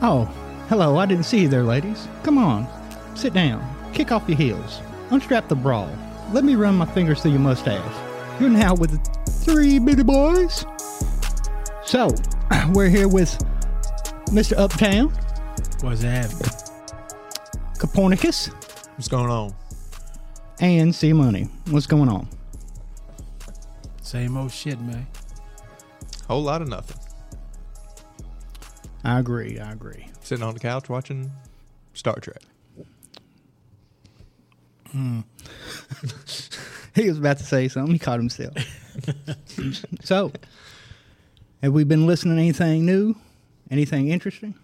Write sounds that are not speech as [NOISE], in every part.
Oh, hello. I didn't see you there, ladies. Come on. Sit down. Kick off your heels. Unstrap the bra. Let me run my fingers through your mustache. You're now with the three bitty boys. So, [CLEARS THROAT] we're here with Mr. Uptown, What's happening? Copernicus, What's going on? and C Money. What's going on? Same old shit, man. Whole lot of nothing. I agree. I agree. Sitting on the couch watching Star Trek. [LAUGHS] He was about to say something. He caught himself. [LAUGHS] so, have we been listening to anything new? Anything interesting?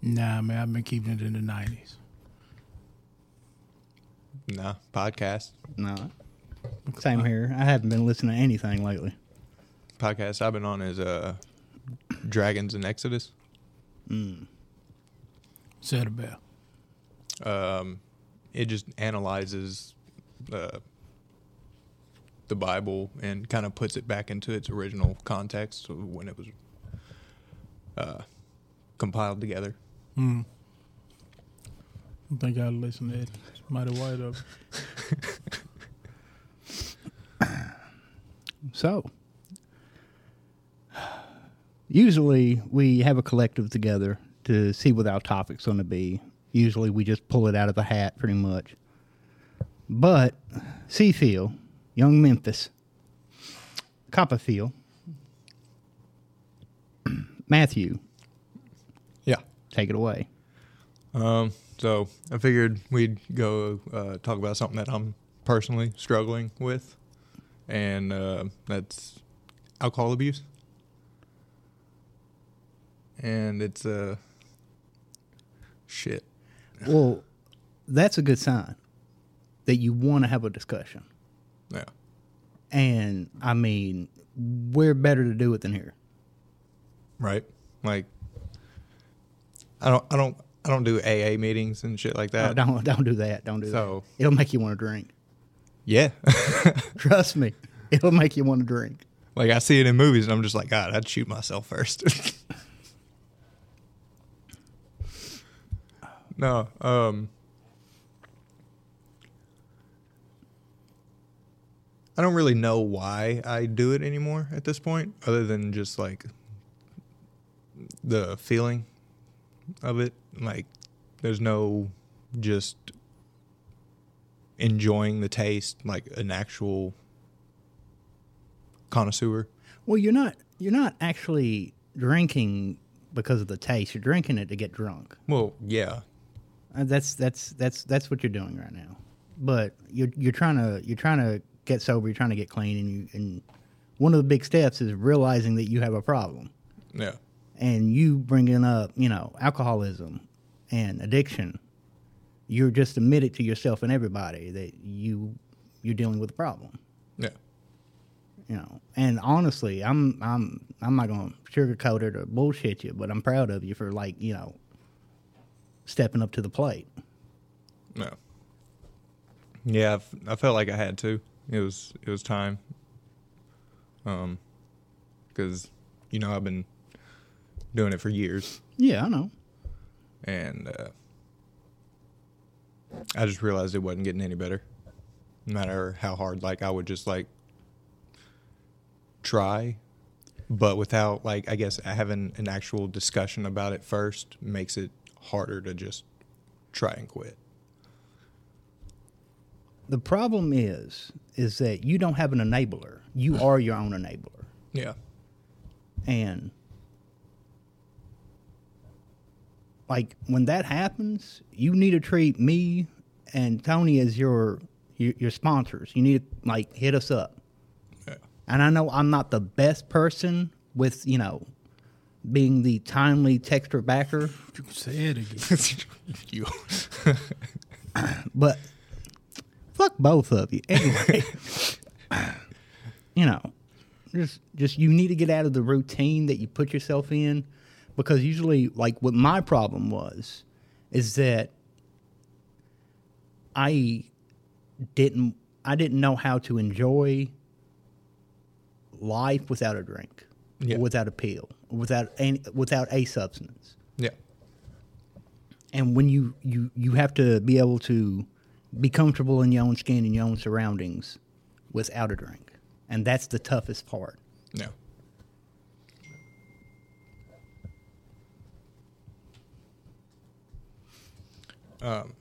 Nah, man, I've been keeping it in the nineties. Nah, podcast. No. Same here. I haven't been listening to anything lately. Podcast I've been on is uh, Dragons and Exodus. Said about. Um, it just analyzes uh, the Bible and kind of puts it back into its original context of when it was uh, compiled together. Hmm. I think I listened to it. It's mighty white up. [COUGHS] So, usually we have a collective together to see what our topic's going to be. Usually we just pull it out of the hat pretty much. But Seafield, Young Memphis, Copperfield, [CLEARS THROAT] Matthew, Yeah. take it away. Um, so I figured we'd go uh, talk about something that I'm personally struggling with, and uh, that's alcohol abuse. And it's uh, shit. Well, that's a good sign that you want to have a discussion. Yeah, And I mean, where better to do it than here? right. Like, I don't, I don't, I don't do AA meetings and shit like that. don't don't do that. Don't do So- that. It'll make you want to drink. Yeah, [LAUGHS] Trust me, it'll make you want to drink. like I see it in movies, and I'm just like, God, I'd shoot myself first. [LAUGHS] no, um, I don't really know why I do it anymore at this point, other than just like the feeling of it. Like, there's no just enjoying the taste like an actual connoisseur. Well, you're not you're not actually drinking because of the taste. You're drinking it to get drunk. Well, yeah, Uh, that's that's that's that's what you're doing right now. But you're you're trying to you're trying to get sober. You're trying to get clean, and you and one of the big steps is realizing that you have a problem. yeah, and you bringing up, you know, alcoholism and addiction, you're just admitted to yourself and everybody that you you're dealing with a problem. yeah, You know, and honestly, I'm I'm I'm not gonna sugarcoat it or bullshit you, but I'm proud of you for like you know stepping up to the plate. no, yeah. I've, felt like I had to. It was it was time. Um, because you know I've been doing it for years, Yeah, I know. and uh, I just realized it wasn't getting any better. No matter how hard, like I would just like try, but without like I guess having an actual discussion about it first makes it harder to just try and quit. The problem is is that you don't have an enabler. You are your own enabler. Yeah. And like when that happens, you need to treat me and Tony as your your, your sponsors. You need to like hit us up. Yeah. And I know I'm not the best person with you know being the timely texter backer, You can say it again. [LAUGHS] you. [LAUGHS] but fuck both of you anyway. [LAUGHS] you know, just just you need to get out of the routine that you put yourself in because usually like what my problem was is that I didn't I didn't know how to enjoy life without a drink. Yeah. or without a pill, or without any, without a substance. Yeah. And when you, you you have to be able to be comfortable in your own skin and your own surroundings without a drink, and that's the toughest part. Yeah. Um,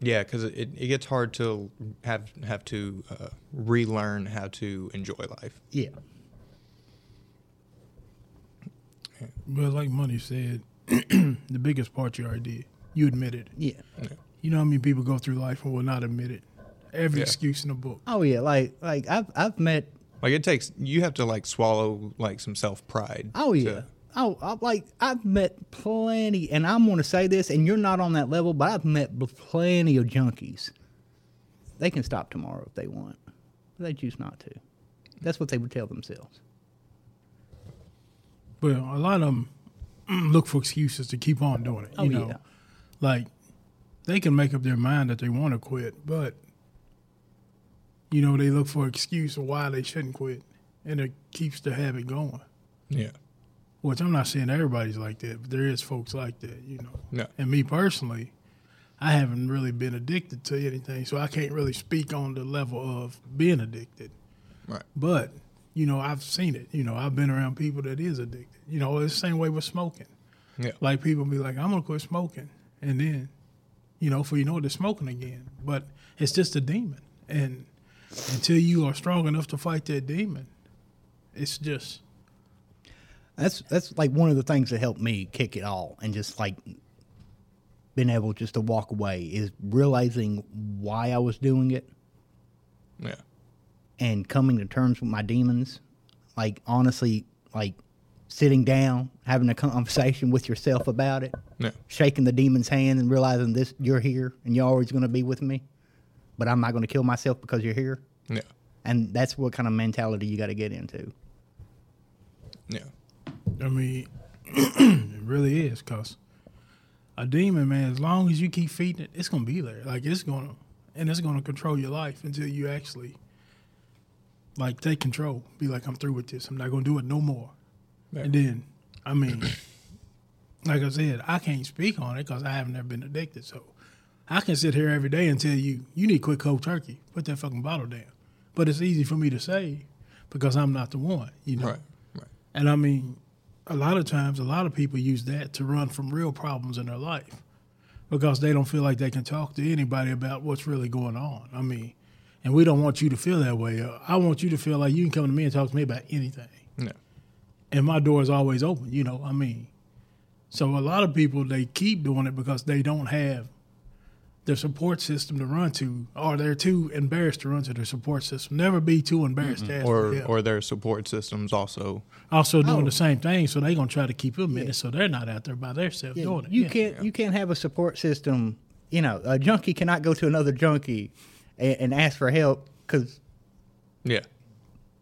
yeah, because it, it gets hard to have have to uh, relearn how to enjoy life. Yeah, But like Money said, [CLEARS THROAT] the biggest part you already did. You admitted it. yeah. You know how many people go through life and will not admit it? Every Yeah. excuse in the book. Oh yeah, like like I've I've met. Like it takes you have to like swallow like some self pride. Oh yeah. Oh, I, like I've met plenty, and I'm going to say this, and you're not on that level, but I've met plenty of junkies. They can stop tomorrow if they want, but they choose not to. That's what they would tell themselves. But a lot of them [CLEARS THROAT] look for excuses to keep on doing it. Oh, you Oh, know, yeah. like they can make up their mind that they want to quit, but you know they look for an excuse of why they shouldn't quit, and it keeps the habit going. Yeah. Which I'm not saying everybody's like that, but there is folks like that, you know. No. And me personally, I haven't really been addicted to anything, so I can't really speak on the level of being addicted. Right. But you know, I've seen it. You know, I've been around people that is addicted. You know, it's the same way with smoking. Yeah. Like people be like, "I'm gonna quit smoking," and then, you know, for you know, they're smoking again. But it's just a demon, and until you are strong enough to fight that demon, it's just That's that's like one of the things that helped me kick it all, and just like being able just to walk away is realizing why I was doing it Yeah. And coming to terms with my demons. Like honestly, like sitting down, having a conversation with yourself about it. Yeah. shaking the demon's hand and realizing this you're here and you're always going to be with me but i'm not going to kill myself because you're here Yeah. and that's what kind of mentality you got to get into Yeah. I mean, [CLEARS THROAT] it really is because a demon, man, as long as you keep feeding it, it's going to be there. Like, it's going to, and it's going to control your life until you actually, like, take control. Be like, I'm through with this. I'm not going to do it no more. Yeah. And then, I mean, like I said, I can't speak on it because I haven't never been addicted. So I can sit here every day and tell you, you need to quit cold turkey. Put that fucking bottle down. But it's easy for me to say because I'm not the one, you know. Right. Right. And I mean, a lot of times, a lot of people use that to run from real problems in their life because they don't feel like they can talk to anybody about what's really going on. I mean, and we don't want you to feel that way. Uh, I want you to feel like you can come to me and talk to me about anything. Yeah. And my door is always open, you know, I mean. So a lot of people, they keep doing it because they don't have their support system to run to, or they're too embarrassed to run to their support system. Never be too embarrassed to ask for Or help or their support systems also. also doing Oh. the same thing, so they're gonna try to keep them in it, so they're not out there by themselves doing it. you Yeah. can't you can't have a support system you know a junkie cannot go to another junkie and, and ask for help because Yeah.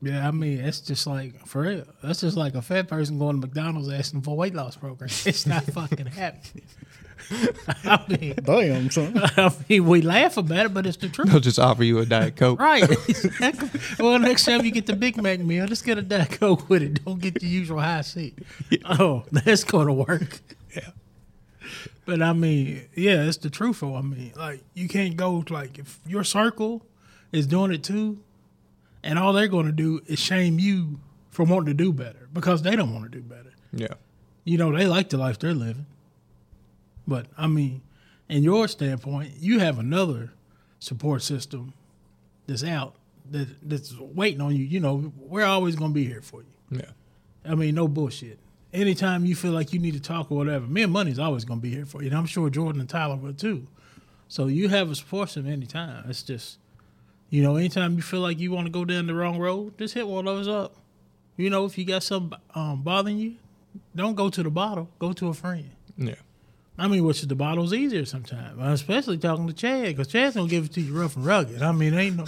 Yeah, I mean, it's just like for real. That's just like a fat person going to McDonald's asking for a weight loss program. [LAUGHS] It's not fucking happening. [LAUGHS] I mean, damn son [LAUGHS] I mean, we laugh about it, but it's the truth. They'll just offer you a diet coke. Right. Exactly. well, next time you get the Big Mac meal, just get a Diet Coke with it. Don't get the usual Hi-C. Oh, that's going to work. Yeah. But I mean, yeah, it's the truth. I mean, like you can't go like if your circle is doing it too, and all they're going to do is shame you for wanting to do better because they don't want to do better. Yeah. You know, they like the life they're living. But I mean, in your standpoint, you have another support system that's out that that's waiting on you. You know, we're always going to be here for you. Yeah. I mean, no bullshit. Anytime you feel like you need to talk or whatever, me and Money's always going to be here for you. And I'm sure Jordan and Tyler will too. So you have a support system anytime. It's just, you know, anytime you feel like you want to go down the wrong road, just hit one of us up. You know, if you got something um, bothering you, don't go to the bottle. Go to a friend. Yeah. I mean, which the bottle's easier sometimes, especially talking to Chad, because Chad's gonna give it to you rough and rugged. I mean, ain't no.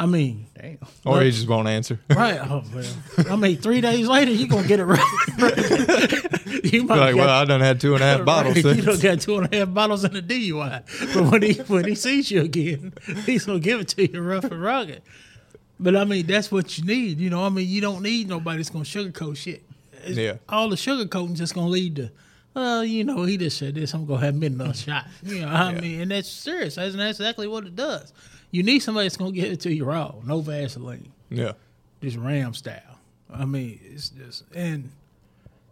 I mean, damn Or But- he just won't answer. [LAUGHS] right? Oh well. I mean, three days later, you're gonna get it right. [LAUGHS] you might like, get- well, I done had two and a half [LAUGHS] bottles. Right, You don't got two and a half bottles in a DUI, but when he when he sees you again, he's gonna give it to you rough and rugged. But I mean, that's what you need. You know, I mean, you don't need nobody that's gonna sugarcoat shit. It's- Yeah. All the sugarcoating just gonna lead to, well, you know, he just said this. I'm gonna have me another shot. You know, I Yeah. mean, and that's serious. That's, that's exactly what it does. You need somebody that's gonna give it to you raw, no Vaseline, Yeah. just Ram style. I mean, it's just and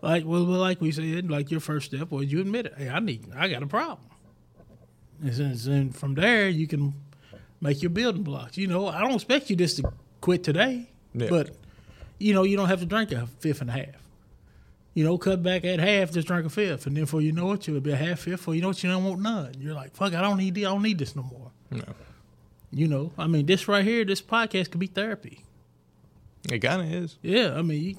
like well, like we said, like your first step was you admit it. Hey, I need, I got a problem. And then- then from there, you can make your building blocks. You know, I don't expect you just to quit today, Yeah. but you know, you don't have to drink a fifth and a half. You know, cut back at half, just drink a fifth, and then before you know it, you'll be a half fifth. Before you know it, you don't want none. You're like, fuck, I don't need, I don't need this no more. No. You know, I mean, this right here, this podcast could be therapy. It kind of is. Yeah, I mean, you,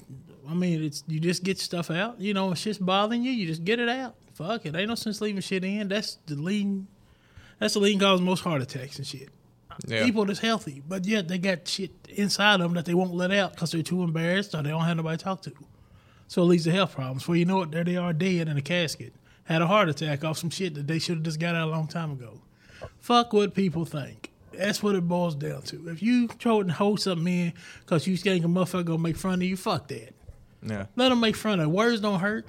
I mean, it's you just get stuff out. You know, if shit's bothering you, you just get it out. Fuck it, ain't no sense leaving shit in. That's the leading. That's the leading cause of most heart attacks and shit. Yeah. People that's healthy, but yet they got shit inside them that they won't let out because they're too embarrassed or they don't have nobody to talk to. So it leads to health problems. Before you know it, there they are dead in a casket. Had a heart attack off some shit that they should have just got out a long time ago. Fuck what people think. That's what it boils down to. If you try and hold something in because you think a motherfucker gonna make fun of you, fuck that. Yeah. Let them make fun of. it. Words don't hurt.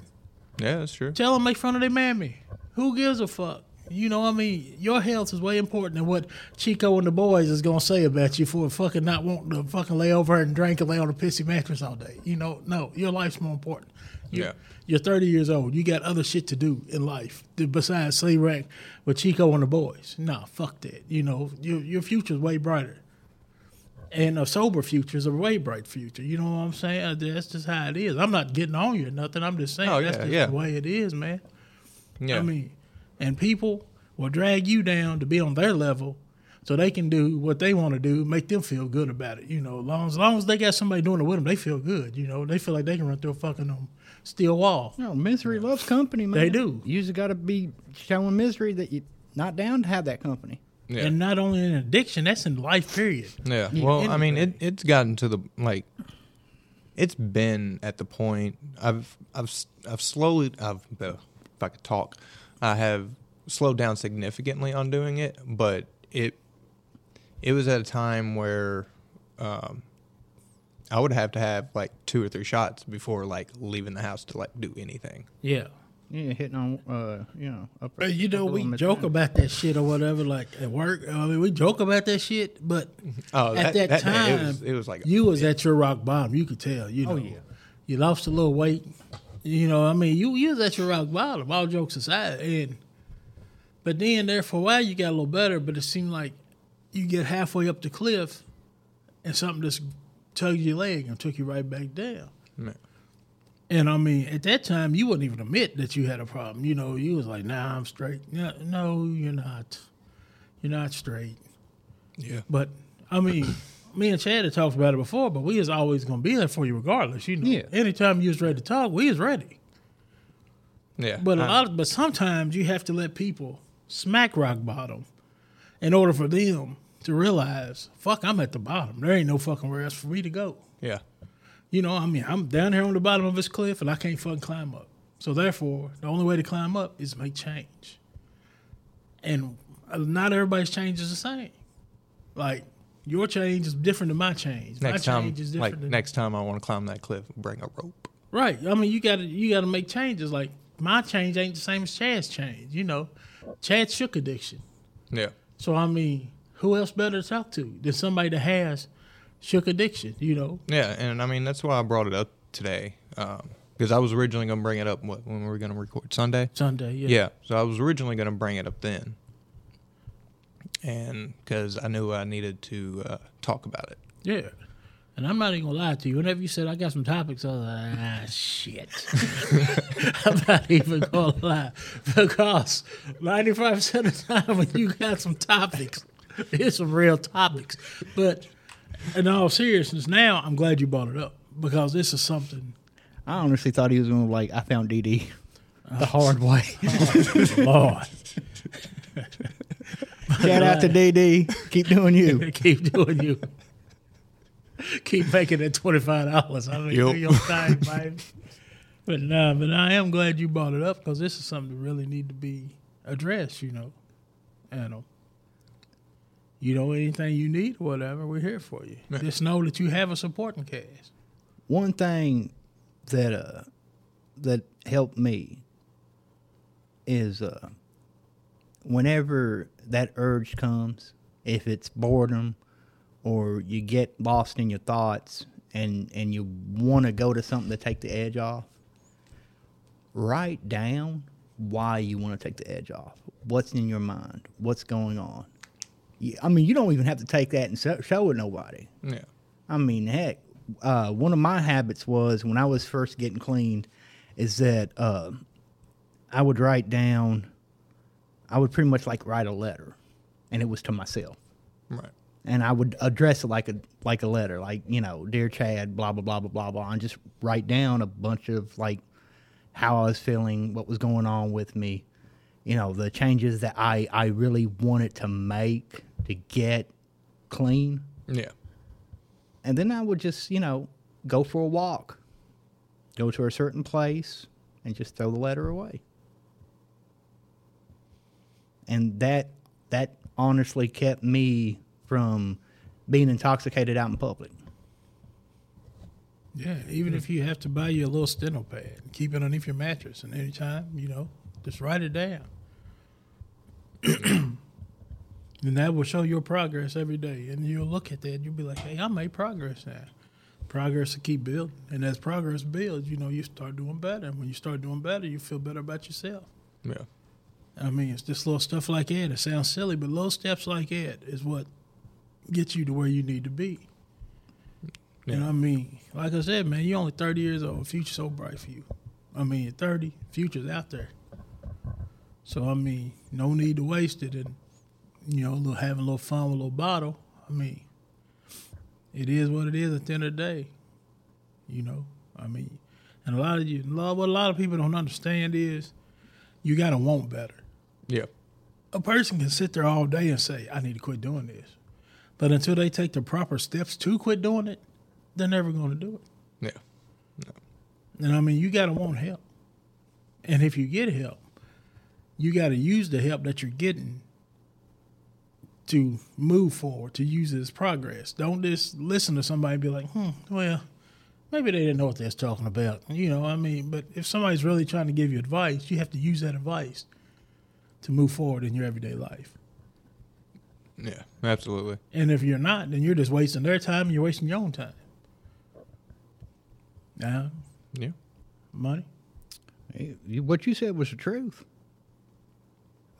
Yeah, that's true. Tell them make fun of their mammy. Who gives a fuck? You know, I mean, your health is way important than what Chico and the boys is gonna say about you for fucking not wanting to fucking lay over and drink and lay on a pissy mattress all day. You know, no, your life's more important. You're, Yeah. You're 30 years old. You got other shit to do in life besides sleep rack with Chico and the boys. Nah, fuck that. You know, your your future's way brighter. And a sober future is a way bright future. You know what I'm saying? Uh, That's just how it is. I'm not getting on you or nothing. I'm just saying Oh, that's just yeah. the way it is, man. Yeah. I mean, and people will drag you down to be on their level so they can do what they want to do, make them feel good about it. You know, as long as, as long as they got somebody doing it with them, they feel good. You know, they feel like they can run through a fucking um, steel wall. No, misery loves company, man. They do. You just got to be showing misery that you're not down to have that company. yeah. And not only in addiction, that's in life period. Yeah. Yeah, Well, I mean, it it's gotten to the like. It's been at the point I've I've s- I've slowly I've uh, if I could talk, I have slowed down significantly on doing it, but it it was at a time where um, I would have to have like two or three shots before like leaving the house to like do anything. Yeah. Yeah, hitting on, uh, you know, upper, you know, upper we joke time. about that shit or whatever, like at work. I mean, we joke about that shit, but [LAUGHS] Oh, at that, day, time, it was, it was like you was at your rock bottom. You could tell. You know, Oh, yeah. you lost a little weight. You know, I mean, you you was at your rock bottom. All jokes aside, and but then there for a while you got a little better. But it seemed like you get halfway up the cliff, and something just tugged your leg and took you right back down. Yeah. And I mean, at that time, you wouldn't even admit that you had a problem. You know, you was like, "Nah, I'm straight." No, no, you're not. You're not straight. yeah. But I mean, [CLEARS THROAT] me and Chad had talked about it before, but we was always gonna be there for you regardless. You know, Yeah. anytime you was ready to talk, we was ready. Yeah. But a I- lot, of, but sometimes you have to let people smack rock bottom in order for them to realize, fuck, I'm at the bottom. There ain't no fucking where else for me to go. yeah. You know, I mean, I'm down here on the bottom of this cliff and I can't fucking climb up. So therefore, the only way to climb up is make change. And not everybody's change is the same. Like your change is different than my change. Next my time, change is like different than next time I want to climb that cliff, bring a rope. Right. I mean, you got to you got to make changes. Like my change ain't the same as Chad's change. You know, Chad shook addiction. Yeah. So I mean, who else better to talk to than somebody that has shook addiction? You know. Yeah, and I mean that's why I brought it up today because I was originally going to bring it up what, when we were going to record Sunday. Sunday. Yeah. Yeah, so I was originally going to bring it up then, and because I knew I needed to uh, talk about it. Yeah. And I'm not even gonna lie to you. Whenever you said I got some topics, I was like, ah, shit. [LAUGHS] I'm not even gonna lie because 95 percent of the time when you got some topics, [LAUGHS] it's some real topics. But in all seriousness, now I'm glad you brought it up because this is something. I honestly thought he was going to, like, I found DD the [LAUGHS] hard way. Lord, [LAUGHS] Shout out to DD. Keep doing you. keep doing you. Keep making that twenty five dollars. I don't Yep. do your thing, baby. But nah, but I am glad you brought it up because this is something that really need to be addressed. You know, and um, you know, anything you need or whatever, we're here for you. Yeah. Just know that you have a supporting cast. One thing that uh that helped me is uh whenever that urge comes, if it's boredom or you get lost in your thoughts and and you want to go to something to take the edge off, write down why you want to take the edge off. What's in your mind? What's going on? I mean, you don't even have to take that and show it nobody. Yeah. I mean, heck, uh, one of my habits was when I was first getting cleaned, is that uh, I would write down, I would pretty much like write a letter, and it was to myself, Right. and I would address it like a like a letter, like you know, dear Chad, blah blah blah blah blah blah, and just write down a bunch of like how I was feeling, what was going on with me, you know, the changes that I I really wanted to make to get clean Yeah. and then I would just, you know, go for a walk, go to a certain place, and just throw the letter away. And that that honestly kept me from being intoxicated out in public. Yeah, even if you have to buy you a little steno pad, and keep it underneath your mattress, and anytime, you know, just write it down. [CLEARS THROAT] and that will show your progress every day. And you'll look at that, you'll be like, hey, I made progress now. Progress to keep building. And as progress builds, you know, you start doing better. And when you start doing better, you feel better about yourself. Yeah. I mean, it's just little stuff like that. It sounds silly, but little steps like that is what gets you to where you need to be. You know what I mean? Like I said, man, you're only 30 years old. Future's so bright for you. I mean, at 30, future's out there. So, I mean, no need to waste it and, you know, little, having a little fun with a little bottle. I mean, it is what it is at the end of the day. You know, I mean, and a lot of you, what a lot of people don't understand is you got to want better Yeah. a person can sit there all day and say, I need to quit doing this. But until they take the proper steps to quit doing it, they're never going to do it. Yeah. No. And I mean, you got to want help. And if you get help, you got to use the help that you're getting to move forward, to use it as progress. Don't just listen to somebody and be like, hmm, well, maybe they didn't know what they was talking about. You know, I mean, but if somebody's really trying to give you advice, you have to use that advice to move forward in your everyday life. Yeah. Absolutely. And if you're not, then you're just wasting their time and you're wasting your own time. Now, Yeah. money. What you said was the truth.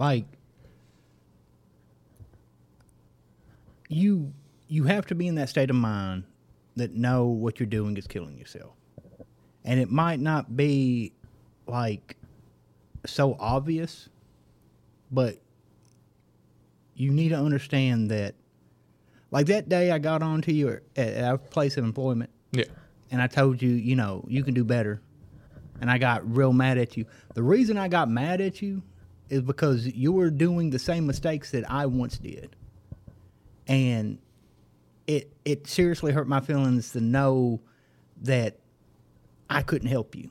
Like you you have to be in that state of mind that know what you're doing is killing yourself. And it might not be like so obvious, but you need to understand that like that day I got onto you at, at our place of employment Yeah. and I told you, you know, you can do better. And I got real mad at you. The reason I got mad at you is because you were doing the same mistakes that I once did. And it it seriously hurt my feelings to know that I couldn't help you.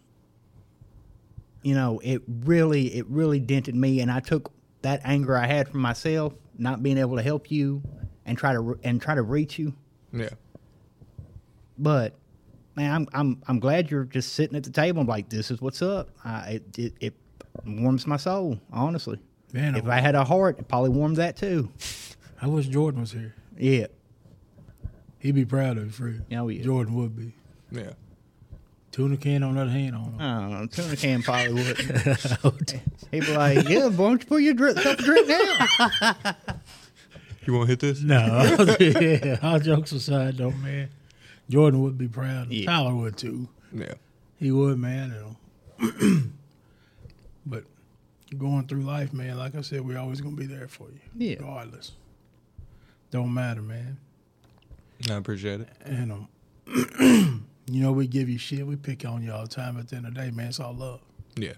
You know, it really it really dented me and I took that anger I had from myself not being able to help you and try to and try to reach you Yeah. but man, I'm I'm I'm glad you're just sitting at the table. and like, this is what's up. I, it, it it warms my soul, honestly. Man, if I had a heart, it probably warmed that too. I wish Jordan was here. Yeah, He'd be proud of you, Fred. Oh, yeah. Jordan would be. Yeah. Tuna can on the other hand on him. I don't. Tuna can probably would. [LAUGHS] [LAUGHS] He'd be like, yeah, why don't you put your drink, yourself a drink now? [LAUGHS] You want to hit this? No, yeah. All jokes aside, though, man, Jordan would be proud. of him. Yeah. Tyler would too. Yeah. He would, man. You know. [CLEARS THROAT] but going through life, man, like I said, we're always gonna be there for you, Yeah. regardless. Don't matter, man. I appreciate it. And um, [CLEARS THROAT] you know, we give you shit. We pick on you all the time. At the end of the day, man, it's all love. Yeah.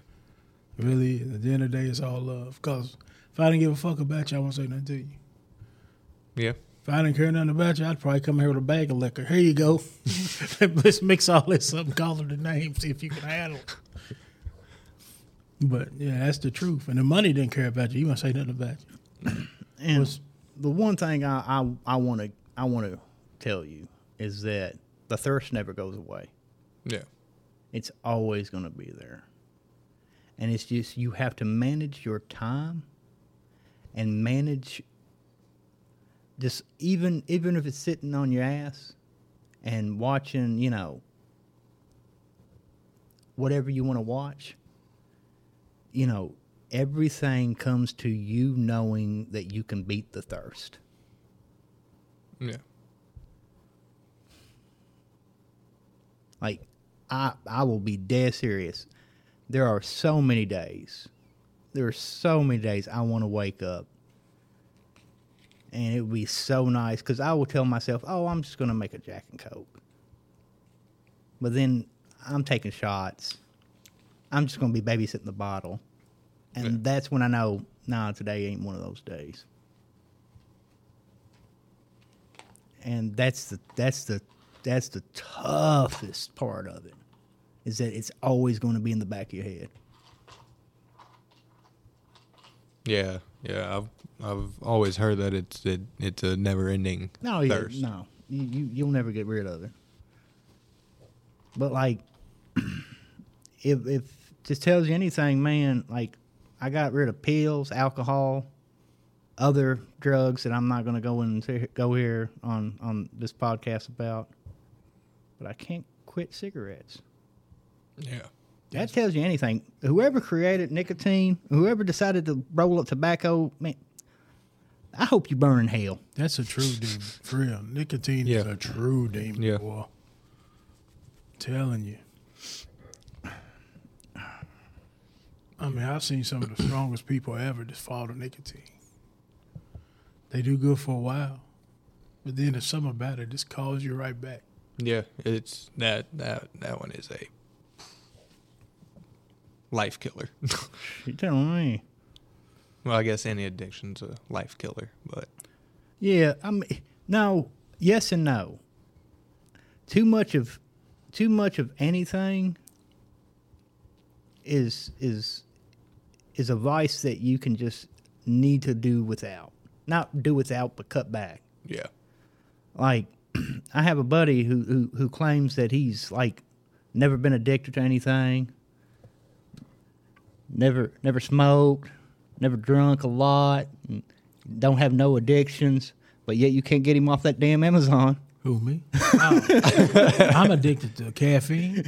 Really, at the end of the day, it's all love. Cause if I didn't give a fuck about you, I won't say nothing to you. Yeah. If I didn't care nothing about you, I'd probably come here with a bag of liquor. Here you go. [LAUGHS] [LAUGHS] Let's mix all this up and call it a name, see if you can handle it. But yeah, that's the truth. And the money didn't care about you. You wouldn't say nothing about you. [CLEARS THROAT] And What's, the one thing I I I want to I want to tell you is that the thirst never goes away. Yeah. It's always going to be there. And it's just you have to manage your time and manage just even even if it's sitting on your ass and watching, you know, whatever you want to watch. You know, everything comes to you knowing that you can beat the thirst. Yeah. Like I I will be dead serious. There are so many days. There are so many days I want to wake up. And it would be so nice because I will tell myself, oh, I'm just going to make a Jack and Coke. But then I'm taking shots. I'm just going to be babysitting the bottle. And Yeah. that's when I know, nah, today ain't one of those days. And that's the that's the that's the toughest part of it. Is that it's always going to be in the back of your head. Yeah. Yeah. I've I've always heard that it's it, it's a never ending No, yeah, thirst. no, you, you you'll never get rid of it. But like, [CLEARS THROAT] if if this tells you anything, man, like I got rid of pills, alcohol, other drugs that I'm not going to go and go here on on this podcast about. But I can't quit cigarettes. Yeah. That tells you anything. Whoever created nicotine, whoever decided to roll up tobacco, man, I hope you burn in hell. That's a true demon, for real. Nicotine is a true demon, Yeah. boy. Telling you. I mean, I've seen some of the strongest people ever just fall to nicotine. They do good for a while, but then there's something about it just calls you right back. Yeah. It's that that that one is a life killer. [LAUGHS] You telling me? well, I guess any addiction's a life killer, but Yeah, I mean, no, yes and no. Too much of, too much of anything is is is a vice that you can just need to do without. Not do without, but cut back. yeah. Like, [CLEARS THROAT] I have a buddy who, who who claims that he's like never been addicted to anything, never never smoked, never drunk a lot, and don't have no addictions, but yet you can't get him off that damn Amazon. Who me? [LAUGHS] Oh. I'm addicted to caffeine.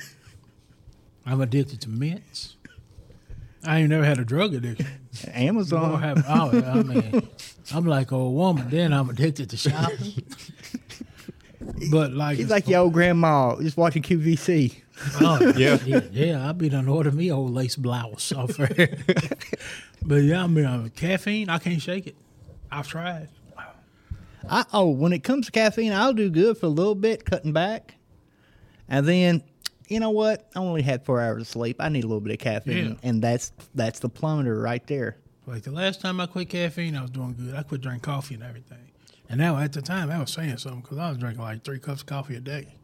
I'm addicted to mints. I ain't never had a drug addiction. [LAUGHS] Amazon. have, oh, I mean, [LAUGHS] I'm like a woman. Then I'm addicted to shopping. But like, He's like your old grandma just watching QVC. Oh, [LAUGHS] Yeah. yeah, yeah. I be done order me a old lace blouse off her. but yeah, I mean, uh, caffeine, I can't shake it. I've tried. I oh, when it comes to caffeine, I'll do good for a little bit, cutting back, and then you know what? I only had four hours of sleep. I need a little bit of caffeine, Yeah. and that's that's the plummeter right there. Like the last time I quit caffeine, I was doing good. I quit drinking coffee and everything. And now at the time, I was saying something because I was drinking like three cups of coffee a day.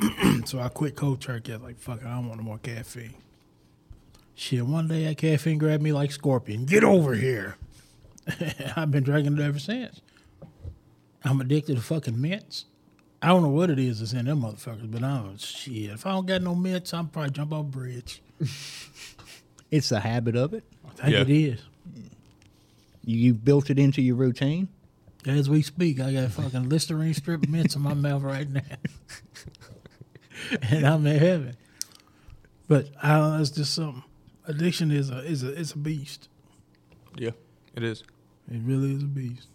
[CLEARS THROAT] so I quit cold turkey. I was like, fuck it, I don't want no more caffeine. Shit, one day that caffeine grabbed me like scorpion. Get over here. [LAUGHS] I've been drinking it ever since. I'm addicted to fucking mints. I don't know what it is that's in them motherfuckers, but I'm shit. If I don't got no mints, I'm probably jump off a bridge. [LAUGHS] It's the habit of it. I think Yeah. it is. You, you built it into your routine. As we speak, I got fucking Listerine strip mints in my mouth right now, [LAUGHS] and I'm in heaven. But I don't know, it's just something. Addiction is a is a it's a beast. Yeah. It is. It really is a beast.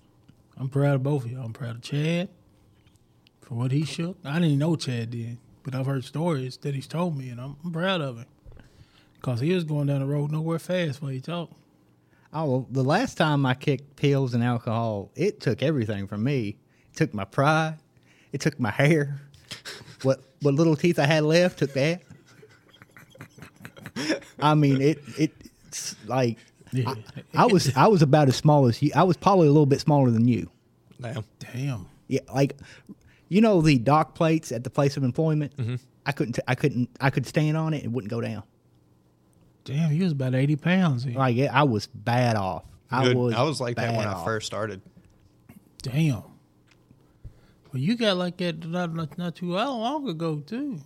I'm proud of both of y'all. I'm proud of Chad for what he shook. I didn't even know Chad did, but I've heard stories that he's told me, and I'm, I'm proud of him because he was going down the road nowhere fast when he talked. Oh, well, the last time I kicked pills and alcohol, it took everything from me. It took my pride. It took my hair. [LAUGHS] what what little teeth I had left took that. I mean, it it it's like Yeah. I was I was about as small as you. I was probably a little bit smaller than you. Damn. Damn. Yeah, like you know the dock plates at the place of employment. Mm-hmm. I couldn't I couldn't I could stand on it. It wouldn't go down. Damn, you was about 80 pounds. then. Like I was bad off. I was I was like that when bad I first started. Damn. Well, you got like that not, not, not too long ago too.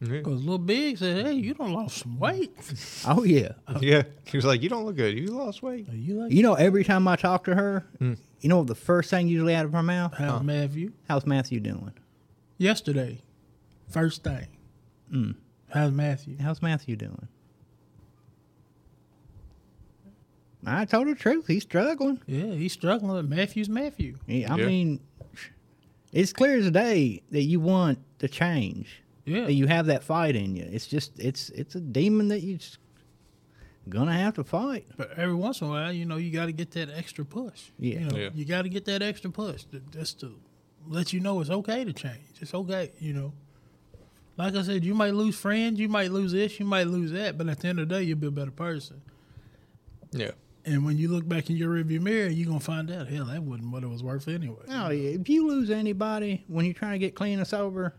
Yeah. Because Little Big said, "Hey, you don't lost some weight. [LAUGHS] Oh yeah. yeah. He was like, "You don't look good. You lost weight." Are you like You know, every time I talk to her, mm. You know the first thing usually out of her mouth? how's Matthew How's Matthew doing? yesterday? First thing. Mm. How's Matthew? How's Matthew doing? I told the truth. He's struggling. Yeah, he's struggling. But Matthew's Matthew. Yeah, I Yeah. mean, it's clear as day that you want to change. Yeah. That you have that fight in you. It's just it's it's a demon that you just gonna have to fight. But every once in a while, you know, you got to get that extra push. Yeah. You know, Yeah. you got to get that extra push to, just to let you know it's okay to change. It's okay, you know. Like I said, you might lose friends, you might lose this, you might lose that, but at the end of the day, you'll be a better person. Yeah. And when you look back in your rearview mirror, you're gonna find out, hell, that wasn't what it was worth anyway. Oh yeah. If you lose anybody when you're trying to get clean and sober,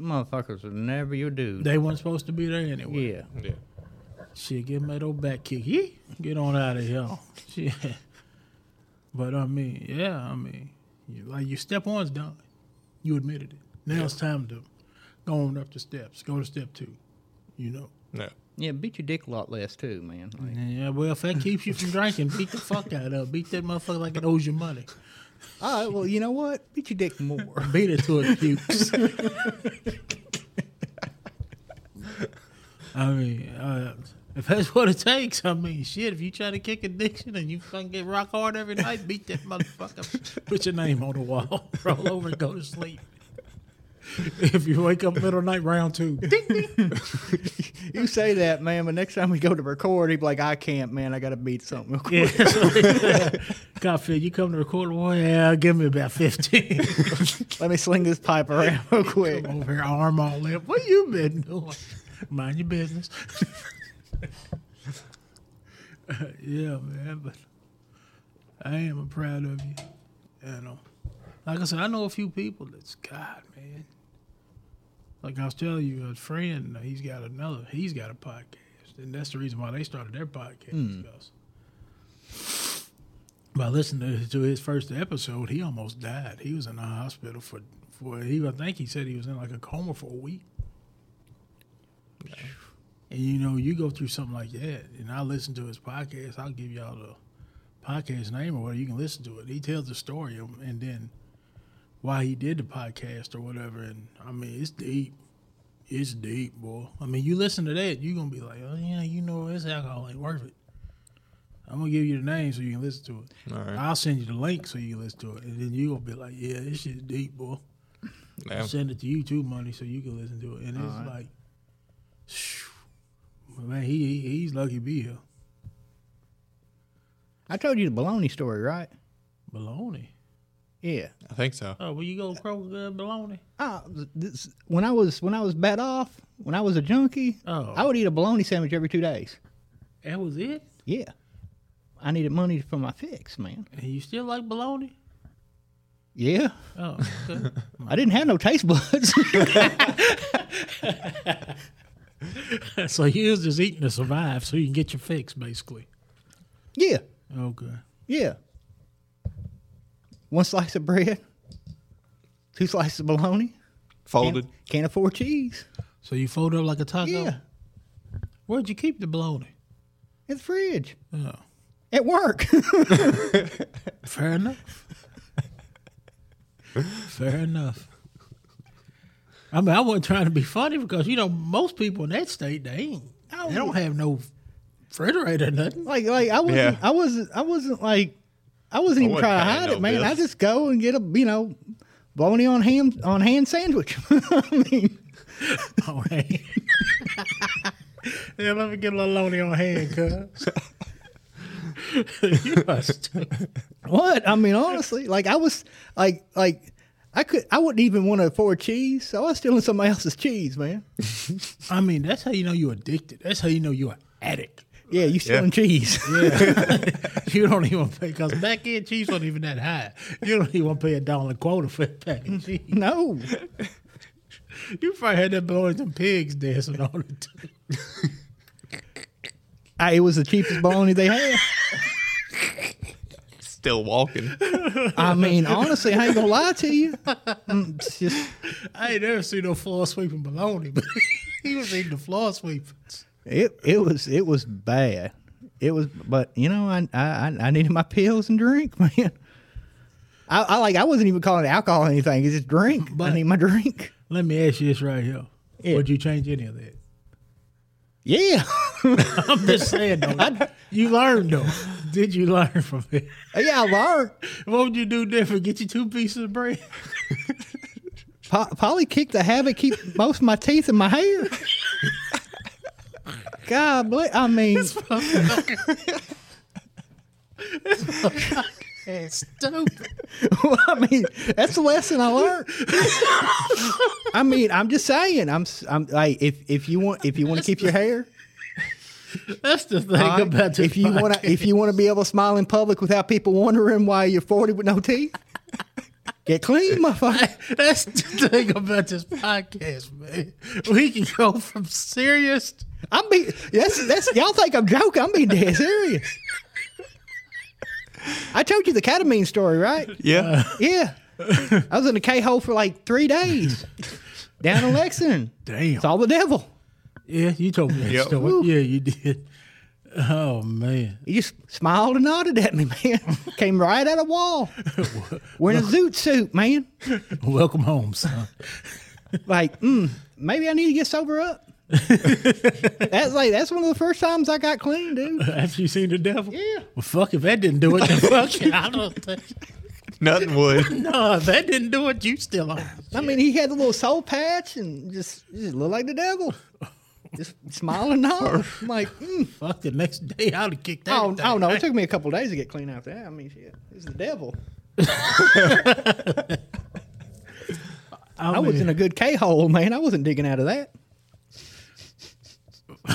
motherfuckers are never your dude. They weren't supposed to be there anyway. yeah. Yeah. Shit, give me that old back kick. Yeah, get on out of here. Shit. But I mean, yeah, I mean, you, like your step one's done. You admitted it. Now it's time to go on up the steps. Go to step two. You know. Yeah. Yeah, beat your dick a lot less too, man. Like, Yeah, well, if that keeps you from drinking, beat the fuck out of it. Beat that motherfucker like it owes you money. All right, well, you know what? Beat your dick more. [LAUGHS] Beat it to it pukes. [LAUGHS] I mean, uh, if that's what it takes, I mean, shit. If you try to kick addiction and you fucking get rock hard every night, beat that motherfucker. Put your name on the wall, [LAUGHS] roll over, and go to sleep. If you wake up middle of night, round two. Ding, ding. you say that, man, but next time we go to record, he'd be like, I can't, man. I got to beat something real quick. Yeah. [LAUGHS] God, Phil, you come to record? Boy, yeah, give me about 15. [LAUGHS] Let me sling this pipe around real quick. Come over here, arm all in. What you been doing? Mind your business. [LAUGHS] yeah, man, but I am proud of you. You know, like I said, I know a few people that's God, man. Like I was telling you, a friend, uh, he's got another, he's got a podcast, and that's the reason why they started their podcast. Because by listening to, his first episode, he almost died. He was in the hospital for, for he, I think he said he was in like a coma for a week. And you know, you go through something like that, and I listen to his podcast. I'll give y'all the podcast name or whatever. You can listen to it. He tells the story, and then why he did the podcast or whatever. And I mean, it's deep. It's deep, boy. I mean, you listen to that, you're gonna be like, oh yeah, you know, this alcohol ain't worth it. I'm gonna give you the name so you can listen to it. All right. I'll send you the link so you can listen to it, and then you gonna be like, yeah, this shit's deep, boy. I'll send it to you too, money, so you can listen to it. And it's Alright. like, phew. Man, he, he he's lucky to be here. I told you the baloney story, right? Baloney. Yeah. I think so. Oh, will you go Kroger uh, baloney? Uh, this, when I was when I was bad off, when I was a junkie, Oh. I would eat a bologna sandwich every two days. That was it. Yeah, I needed money for my fix, man. And you still like baloney? Yeah, Oh, okay. [LAUGHS] I didn't have no taste buds. [LAUGHS] [LAUGHS] [LAUGHS] so you was just eating to survive, so you can get your fix, basically. yeah, Okay. yeah. One slice of bread, two slices of bologna. Folded. Can't, can't afford cheese. So you fold up like a taco. Yeah, Where'd you keep the bologna? in the fridge Oh, at work. [LAUGHS] fair enough. fair enough. I mean, I wasn't trying to be funny because you know most people in that state they ain't. Oh, they don't have no refrigerator or nothing. like like I wasn't Yeah. I wasn't I wasn't like I wasn't even wasn't trying to paying hide no it, man. I bills. just go and get a you know bologna on ham on hand sandwich. [LAUGHS] I mean, [LAUGHS] on hand. yeah, let me get a little lonely on hand, cuz. [LAUGHS] you are stupid. what? I mean, honestly, like I was like like I could I wouldn't even want to afford cheese, so I was stealing somebody else's cheese, man. [LAUGHS] I mean, that's how you know you're addicted. That's how you know you're an addict. Yeah, you stealing cheese. [LAUGHS] Yeah. [LAUGHS] you don't even pay because back end cheese wasn't even that high. You don't even pay a dollar quota for a pack of cheese. no, You probably had that boy and some pigs dancing on it. too. I, it was the cheapest bologna they had. Still walking. [LAUGHS] I mean, honestly, I ain't gonna lie to you. Mm, It's just I ain't never seen no floor sweeping baloney, but [LAUGHS] he was eating the floor sweepers. it. It was it was bad. It was, but you know, I I I needed my pills and drink, [LAUGHS] man. I, I like I wasn't even calling it alcohol or anything. It's just drink. I need my drink. Let me ask you this right here. Yeah. Would you change any of that? Yeah, I'm just saying though. you learned though. [LAUGHS] Did you learn from it? Uh, yeah. I learned. [LAUGHS] What would you do different? Get you two pieces of bread? [LAUGHS] Po- Polly kicked the habit, keep most of my teeth in my hair. God bless. I mean, Stupid. I mean, that's the lesson I learned. I mean, I'm just saying. I'm, s- I'm like, if if you want, if you want to keep your hair, [LAUGHS] That's the thing all right? about this if you want to, if you want to be able to smile in public without people wondering why you're 40 with no teeth, get clean, motherfucker. [LAUGHS] That's the thing about this podcast, man. We can go from serious. I'm be that's that's y'all think I'm joking. I'm being dead serious. I told you the ketamine story, right? Yeah. Uh, yeah. I was in a K hole for like three days down in Lexington. Damn. It's all the devil. Yeah, you told me that Yep. story. Yeah, you did. Oh man. He just smiled and nodded at me, man. [LAUGHS] Came right out of wall. Wearing a zoot suit, man. Welcome home, son. Like, mm, maybe I need to get sober up. [LAUGHS] that's like that's one of the first times I got clean, dude. After you seen the devil? Yeah. Well, fuck if that didn't do it. Then fuck it. I don't think. [LAUGHS] Nothing would. No, if that didn't do it, you still on. I mean, he had the little soul patch and just, just looked like the devil. Just smiling nod. I'm like, mm. Fuck the next day, I'd have kicked that. oh, oh no, it took me a couple days to get clean after that. I mean, shit, it's the devil. I, [LAUGHS] I was mean, in a good K hole, man. I wasn't digging out of that. [LAUGHS]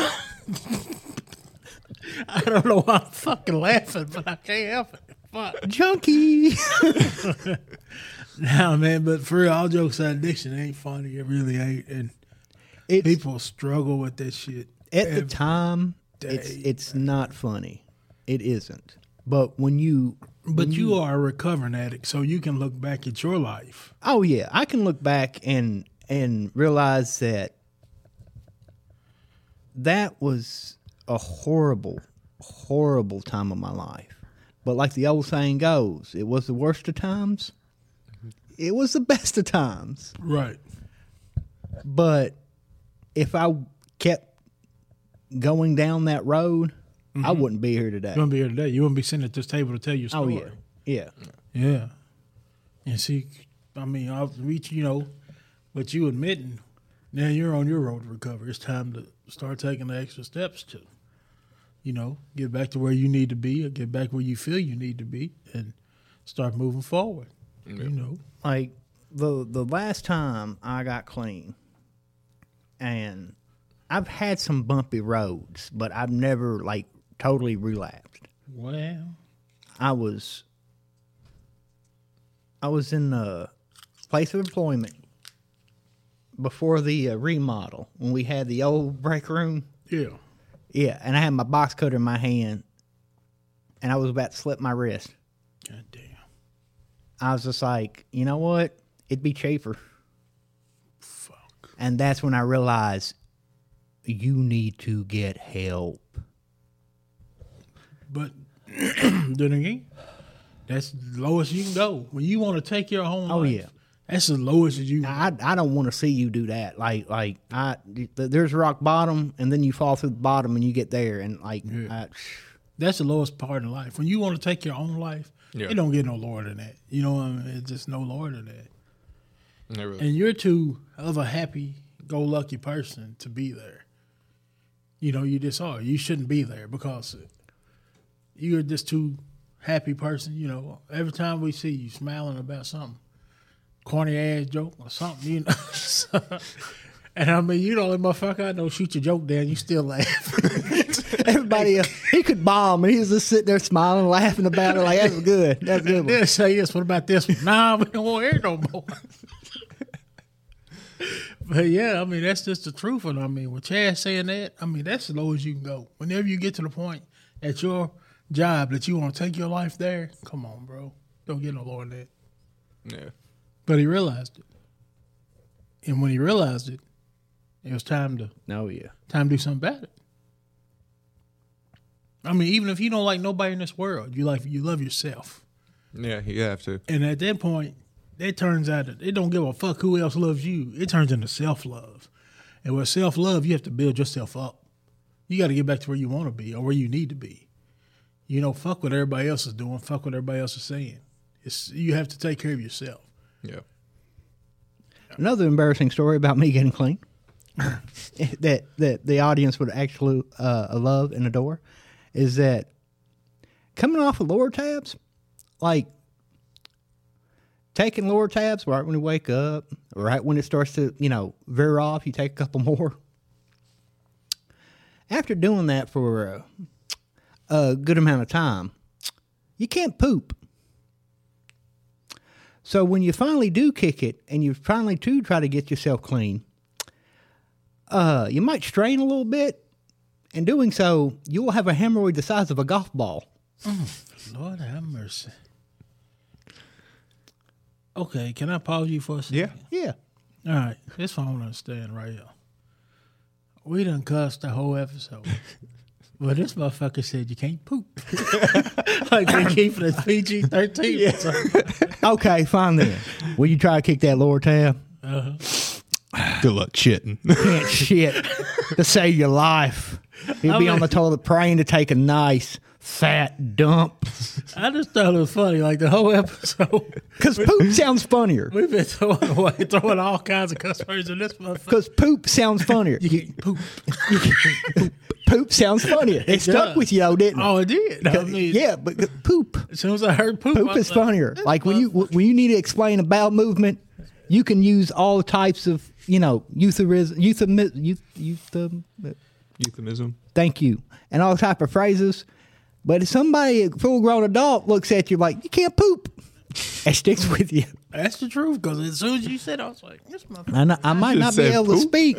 I don't know why I'm fucking laughing, but I can't help it. Fuck. Junkie. [LAUGHS] Nah, man, but for real, all jokes aside, addiction ain't funny. It really ain't. And It's, people struggle with that shit. at the time, it's day, it's not funny. It isn't. But when you, But you are a recovering addict, so you can look back at your life. oh yeah, I can look back and and realize that that was a horrible, horrible time of my life. But like the old saying goes, it was the worst of times. It was the best of times. Right. But if I kept going down that road, I mm-hmm. wouldn't be here today. You wouldn't be here today. You wouldn't be sitting at this table to tell your Oh story. yeah, yeah. Yeah. And see, I mean, I'll reach, you know, but you admitting now you're on your road to recovery. It's time to start taking the extra steps to, you know, get back to where you need to be or get back where you feel you need to be and start moving forward. You know, Like the the last time I got clean, and I've had some bumpy roads, but I've never like totally relapsed. well, I was I was in a place of employment before the uh, remodel when we had the old break room. yeah. Yeah, and I had my box cutter in my hand, and I was about to slip my wrist. God damn. I was just like, you know what? It'd be cheaper. Fuck. And that's when I realized you need to get help. But [CLEARS THROAT] then again, that's the lowest you can go. When you want to take your own Oh, life, yeah. that's the lowest that you I, I don't want to see you do that. Like like I there's rock bottom, and then you fall through the bottom, and you get there, and like I, That's the lowest part in life. When you want to take your own life, Yeah. it don't get no lower than that. You know what I mean? It's just no lower than that. And you're too of a happy go lucky person to be there. You know, you just are. You shouldn't be there because you're just too happy person. You know, every time we see you smiling about something, corny ass joke or something, you know. [LAUGHS] and I mean, you know, the motherfucker, I know shoot your joke down, you still laugh. [LAUGHS] everybody else, he could bomb, and he was just sitting there smiling, laughing about it. Like that's good. That's good. One. [LAUGHS] They'll say yes. What about this one? Nah, we don't want to hear no more. But yeah, I mean that's just the truth. And I mean, with Chad saying that, I mean that's as low as you can go. Whenever you get to the point that your job that you want to take your life there. Come on, bro. Don't get no lower than that. Yeah. But he realized it. And when he realized it, it was time to Oh yeah. time to do something about it. I mean, even if you don't like nobody in this world, you like you love yourself. Yeah, you have to. And at that point, it turns out that it don't give a fuck who else loves you. It turns into self love. And with self love, you have to build yourself up. You got to get back to where you want to be or where you need to be. You know, fuck what everybody else is doing. Fuck what everybody else is saying. It's you have to take care of yourself. Yeah. Another embarrassing story about me getting clean [LAUGHS] that that the audience would actually uh, love and adore is that coming off of Lortabs, like taking Lortabs right when you wake up, right when it starts to you know veer off, you take a couple more. After doing that for a, a good amount of time, you can't poop. So when you finally do kick it and you finally do try to get yourself clean, uh, you might strain a little bit. In doing so, you will have a hemorrhoid the size of a golf ball. Lord have mercy. Okay, can I pause you for a second? Yeah. Yeah. All right, this one I want to understand right here. We done cussed the whole episode. [LAUGHS] Well, this motherfucker said you can't poop. [LAUGHS] like we keep it as PG 13. Okay, fine then. Will you try to kick that Lortab? Uh-huh. Good luck shitting. [LAUGHS] Can't shit to save your life. You'll be on the toilet praying to take a nice fat dump. I just thought it was funny. Like the whole episode, Because poop sounds funnier. we've been throwing away, throwing all kinds of cuss words in this motherfucker. Because poop sounds funnier. You can't poop. poop sounds funnier. It, stuck does. with you, though, didn't it? Oh, it did. I mean, yeah, but poop. As soon as I heard poop, Poop was is like, funnier. Like when you when you need to explain a bowel movement, you can use all types of you know euphemism, euphemi- euth, euthem, Euphemism. thank you, and all type of phrases. But if somebody, a full grown adult, looks at you like you can't poop, it sticks with you. That's the truth. Because as soon as you said, it, I was like, this motherfucker. I, know, I might not be said able to speak,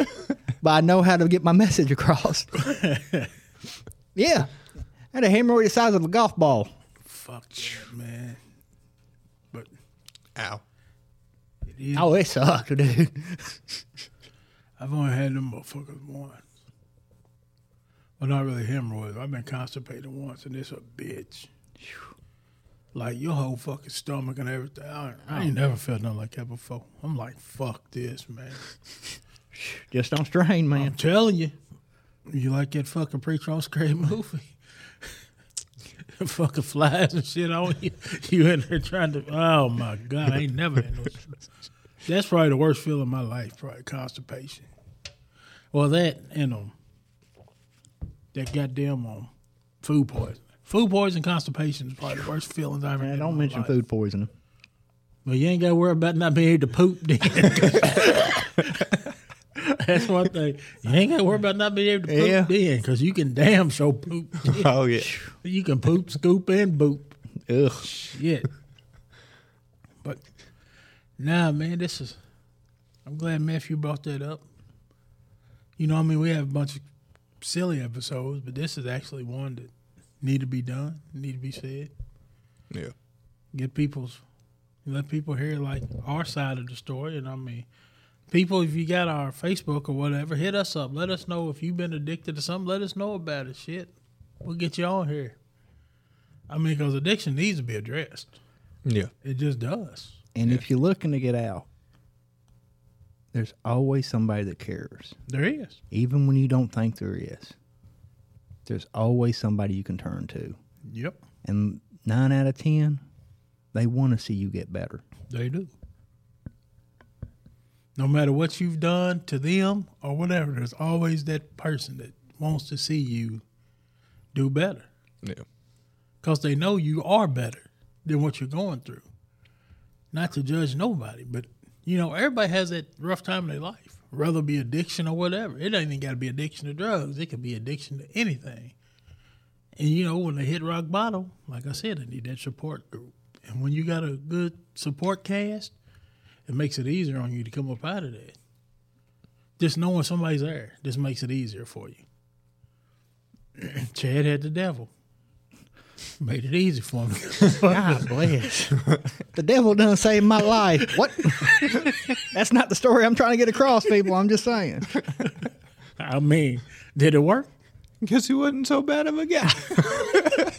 but I know how to get my message across. [LAUGHS] yeah, I had a hemorrhoid the size of a golf ball. Fuck that, man. But Ow. it is. Oh, it sucked, [LAUGHS] dude. I've only had them motherfuckers once. Well, not really hemorrhoids. I've been constipated once, and it's a bitch. Like your whole fucking stomach and everything. I, I ain't never felt nothing like that before. I'm like, fuck this, man. [LAUGHS] Just don't strain, man. I'm telling you, you like that fucking preacher on scary movie. [LAUGHS] fucking flies and shit on you. You in there trying to. Oh my god, I ain't never had no. That's probably the worst feeling of my life. Probably constipation. Well, that and um, that goddamn um, food poisoning. Food poisoning, constipation is probably the worst feelings I've ever. Man, had don't mention life. food poisoning. Well, you ain't got to worry about not being able to poop. Then. [LAUGHS] That's one thing. You ain't got to worry about not being able to poop Yeah. then, because you can damn show poop. [LAUGHS] Oh yeah. You can poop, scoop, and boop. Ugh. Shit. But nah, man, this is. I'm glad Matthew brought that up. You know, I mean, we have a bunch of silly episodes, but this is actually one that need to be done, need to be said. Yeah. Get people's, let people hear like our side of the story. And I mean, people, if you got our Facebook or whatever, hit us up. Let us know if you've been addicted to something. Let us know about it. Shit, we'll get you on here. I mean, because addiction needs to be addressed. Yeah. It just does. And if you're looking to get out, there's always somebody that cares. There is. Even when you don't think there is. There's always somebody you can turn to. Yep, And nine out of ten, they want to see you get better. they do. No matter what you've done to them or whatever, there's always that person that wants to see you do better Yeah. because they know you are better than what you're going through. Not to judge nobody, but you know, everybody has that rough time in their life, whether it be addiction or whatever. It ain't even got to be addiction to drugs, it could be addiction to anything. And you know, when they hit rock bottom, like I said, they need that support group. And when you got a good support cast, it makes it easier on you to come up out of that. Just knowing somebody's there just makes it easier for you. [CLEARS THROAT] Chad had the devil. [LAUGHS] Made it easy for me. God bless. the devil done saved my life. What? That's not the story I'm trying to get across, people. I'm just saying. I mean, did it work? Guess he wasn't so bad of a guy. [LAUGHS]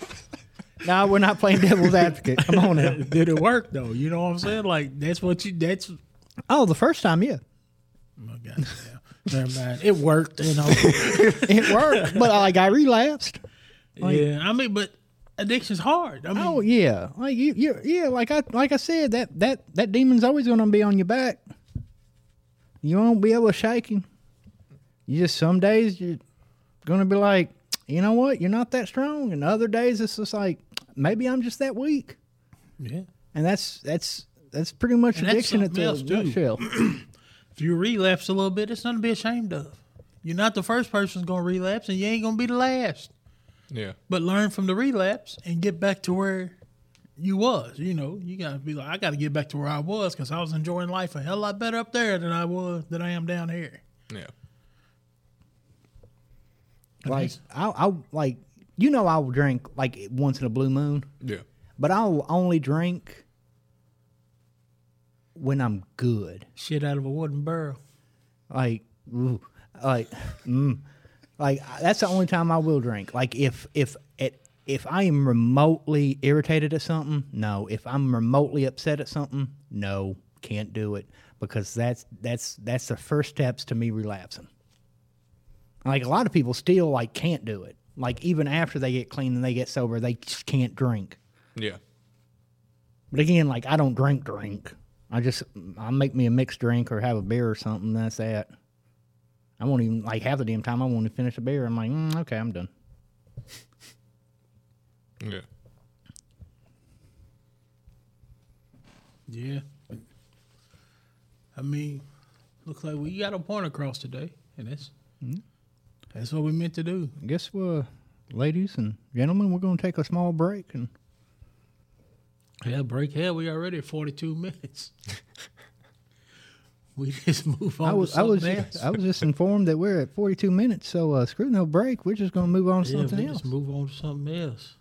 No, we're not playing devil's advocate. Come on now. [LAUGHS] Did it work though? You know what I'm saying? Like that's what you. That's. Oh, the first time, yeah. Oh God, yeah. Never mind. It worked. You know. It worked, but like I relapsed. Like- yeah. I mean, but addiction's hard. I oh, mean, Oh yeah, like you, you, yeah, like I, like I said, that that that demon's always gonna be on your back. You won't be able to shake him. You just some days you're gonna be like, you know what, you're not that strong, and other days it's just like maybe I'm just that weak, yeah. and that's that's that's pretty much And addiction at the nutshell. [CLEARS THROAT] If you relapse a little bit, it's nothing to be ashamed of. You're not the first person that's gonna relapse, and you ain't gonna be the last. Yeah. But learn from the relapse and get back to where you was. You know, you gotta be like, I gotta get back to where I was because I was enjoying life a hell lot better up there than I was than I am down here. Yeah. like I, I like you know I'll drink like once in a blue moon, Yeah. but I'll only drink when I'm good. Shit out of a wooden barrel. like ooh, like [LAUGHS] mm, like uh, that's the only time I will drink. Like if if it if I am remotely irritated at something, no. If I'm remotely upset at something, no, can't do it because that's that's that's the first steps to me relapsing. Like a lot of people still like can't do it. Like even after they get clean and they get sober, they just can't drink. Yeah. But again, like I don't drink drink. I just I make me a mixed drink or have a beer or something. That's that. I won't even like half the damn time I won't even finish a beer. I'm like, mm, okay, I'm done. Yeah. Yeah. I mean, looks like we got a point across today, and that's that's what we meant to do. I guess, uh, ladies and gentlemen, we're going to take a small break and Yeah, break hell. We already at forty two minutes. [LAUGHS] we just [LAUGHS] move on. I was to I was something just. I was just informed that we're at 42 minutes. So uh, screw no break. We're just going to move on to yeah, something we else. just move on to something else.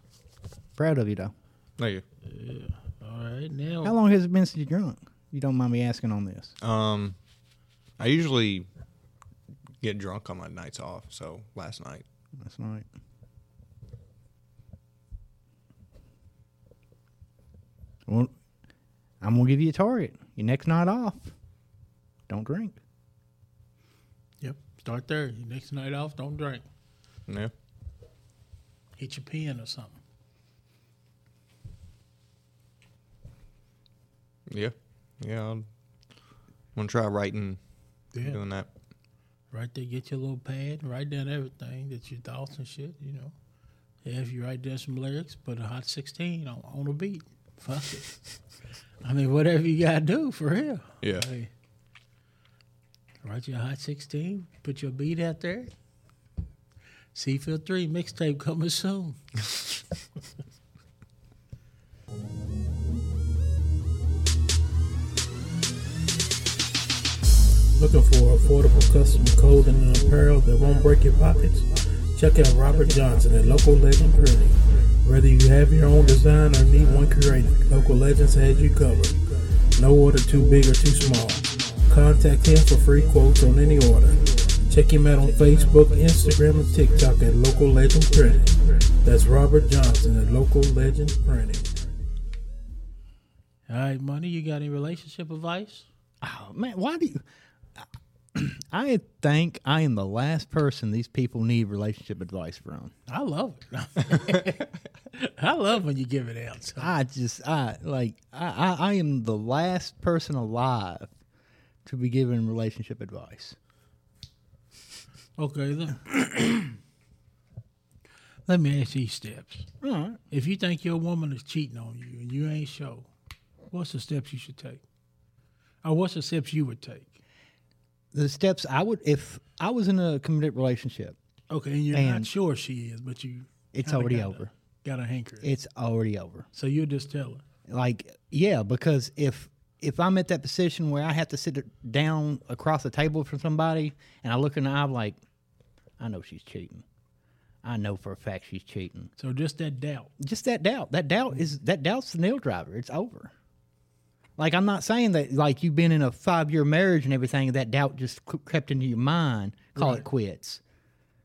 Proud of you though. Thank you. Yeah. All right, now How long has it been since you drunk? You don't mind me asking on this. Um, I usually get drunk on my nights off. So last night. Last night. Well, I'm gonna give you a target. Your next night off, don't drink. Yep, start there. Your next night off, don't drink. Yeah. Hit your pen or something. Yeah. Yeah. I'm gonna try writing, Yeah. doing that. Right there, get your little pad, write down everything that your thoughts and shit, you know. Yeah, if you write down some lyrics, put a hot 16 on, on a beat. Fuck it. [LAUGHS] I mean, whatever you got to do, for real. Yeah. Hey, write your hot 16, put your beat out there. Seafield 3 mixtape coming soon. [LAUGHS] Looking for affordable custom clothing and apparel that won't break your pockets? Check out Robert Johnson at Local Legend Printing. Whether you have your own design or need one created, Local Legends has you covered. No order too big or too small. Contact him for free quotes on any order. Check him out on Facebook, Instagram, and TikTok at Local Legend Printing. That's Robert Johnson at Local Legend Printing. All right, money. You got any relationship advice? Oh man, why do you? [CLEARS THROAT] I think I am the last person these people need relationship advice from. I love it. [LAUGHS] I love when you give it out. So. I just, I like, I, I, I am the last person alive to be given relationship advice. Okay, then. [CLEARS THROAT] let me ask these steps. All right. If you think your woman is cheating on you and you ain't sure, what's the steps you should take? Or what's the steps you would take? The steps I would, if I was in a committed relationship, Okay, and you're not sure she is, but you it's already got a- over. Got a hanker. It's already over. so you just tell her. Like, yeah, because if if I'm at that position where I have to sit down across the table from somebody and I look in the eye, I'm like, I know she's cheating. I know for a fact she's cheating. So just that doubt. Just that doubt. That doubt is that doubt's the nail driver. It's over. Like I'm not saying that like you've been in a five year marriage and everything, and that doubt just crept into your mind. Call it quits,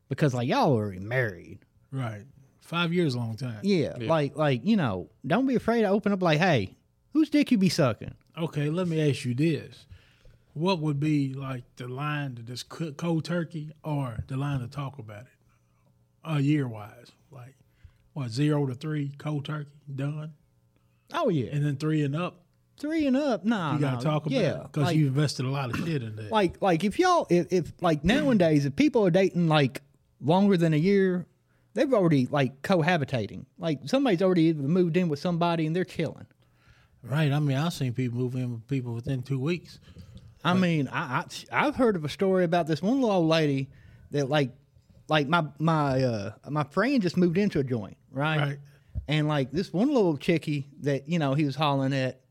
because like y'all already married. Right. Five years, a long time. Yeah, Yeah. like like you know, don't be afraid to open up. Like, hey, whose dick you be sucking? Okay, let me ask you this: What would be like the line to just cook cold turkey, or the line to talk about it, uh, year wise? Like, what zero to three cold turkey done, Oh yeah, and then three and up, three and up. Nah, you got nah, talk about yeah, because like, you invested a lot of shit in that. like like if y'all if, if like nowadays if people are dating like longer than a year, they've already like cohabitating. Like somebody's already moved in with somebody and they're chilling. Right? I mean, I've seen people move in with people within two weeks. I mean, I, I I've heard of a story about this one little old lady that like like my my uh my friend just moved into a joint, right? Right. And like this one little chickie that you know he was hollering at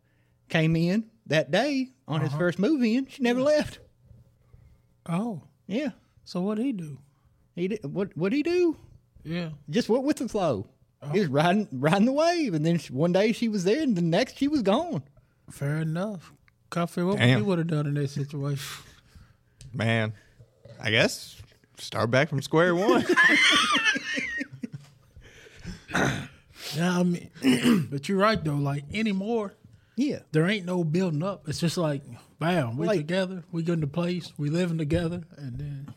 came in that day on his first move in. She never left. Oh, Yeah, so what did he do? he did. What what he do? Yeah. Just went with the flow. Oh. He Oh. was riding riding the wave, and then she, one day she was there, and the next she was gone. Fair enough. Coffee, what Damn. you would have done in that situation? Man, I guess start back from square one. [LAUGHS] Yeah, I mean, [CLEARS THROAT] but you're right though. Like anymore, Yeah, there ain't no building up. It's just like, bam, we Like- together, we go into place, we living together, and then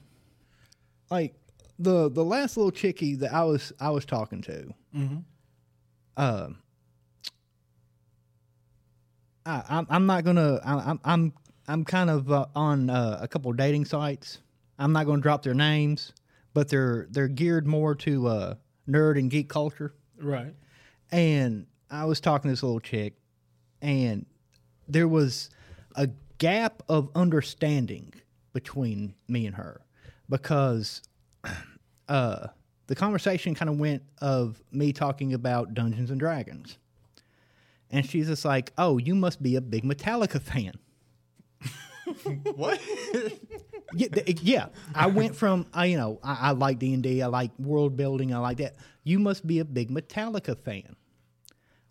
like the the last little chickie that I was I was talking to. Um, I, I'm I'm not gonna I, I'm I'm I'm kind of uh, on uh, a couple dating sites. I'm not gonna drop their names, but they're they're geared more to uh, nerd and geek culture. right, and I was talking to this little chick, and there was a gap of understanding between me and her because [CLEARS THROAT] uh, the conversation kind of went of me talking about Dungeons and Dragons, and she's just like, "Oh, you must be a big Metallica fan." [LAUGHS] what? [LAUGHS] yeah, th- yeah. I went from I, you know, I, I like D and I like world building, I like that. You must be a big Metallica fan.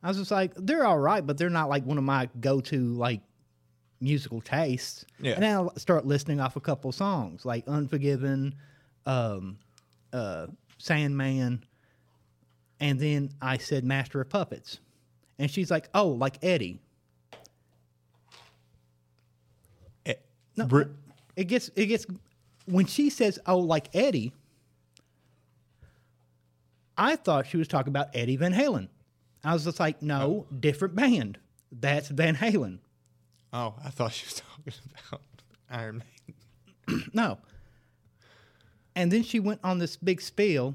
I was just like, they're all right, but they're not like one of my go-to like musical tastes. Yeah. And then I'll start listening off a couple songs like Unforgiven, um, uh, Sandman, and then I said Master of Puppets, and she's like, oh, like Eddie. Eh, no, Br- it gets it gets when she says, "Oh, like Eddie." I thought she was talking about Eddie Van Halen. I was just like, "No, oh. different band. That's Van Halen." oh, I thought she was [LAUGHS] talking about Iron Maiden. No. And then she went on this big spiel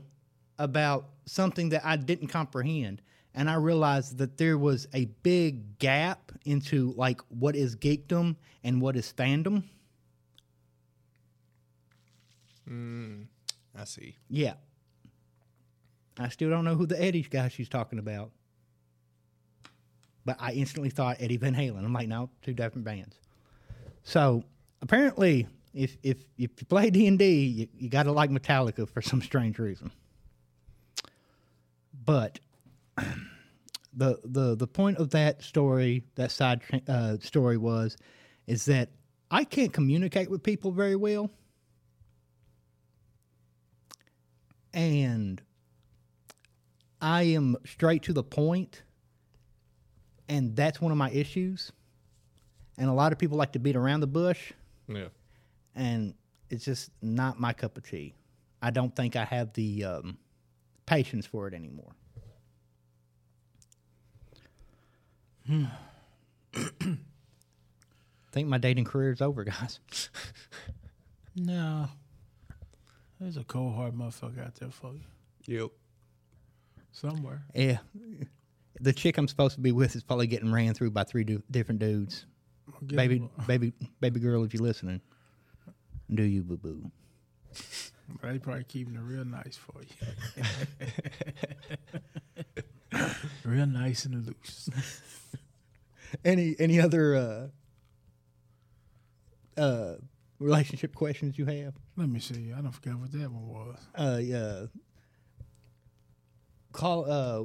about something that I didn't comprehend. And I realized that there was a big gap into like what is geekdom and what is fandom. Mm, I see. Yeah. I still don't know who the Eddie guy she's talking about. But I instantly thought Eddie Van Halen. I'm like, no, two different bands. So apparently, if if if you play D and D, you, you got to like Metallica for some strange reason. But [CLEARS THROAT] the the the point of that story, that side uh, story was, is that I can't communicate with people very well. and I am straight to the point, and that's one of my issues. And a lot of people like to beat around the bush, Yeah. And it's just not my cup of tea. I don't think I have the um, patience for it anymore. I [CLEARS THROAT] think my dating career is over, guys. [LAUGHS] no, there's a cold hard motherfucker out there for you Yep. somewhere. Yeah, the chick I'm supposed to be with is probably getting ran through by three du- different dudes. Give baby, baby, baby girl, if you're listening, do you boo boo? a- They probably keeping it real nice for you. [LAUGHS] real nice and loose. [LAUGHS] Any any other uh, uh, relationship questions you have? Let me see. I don't forget what that one was. Uh, yeah, call uh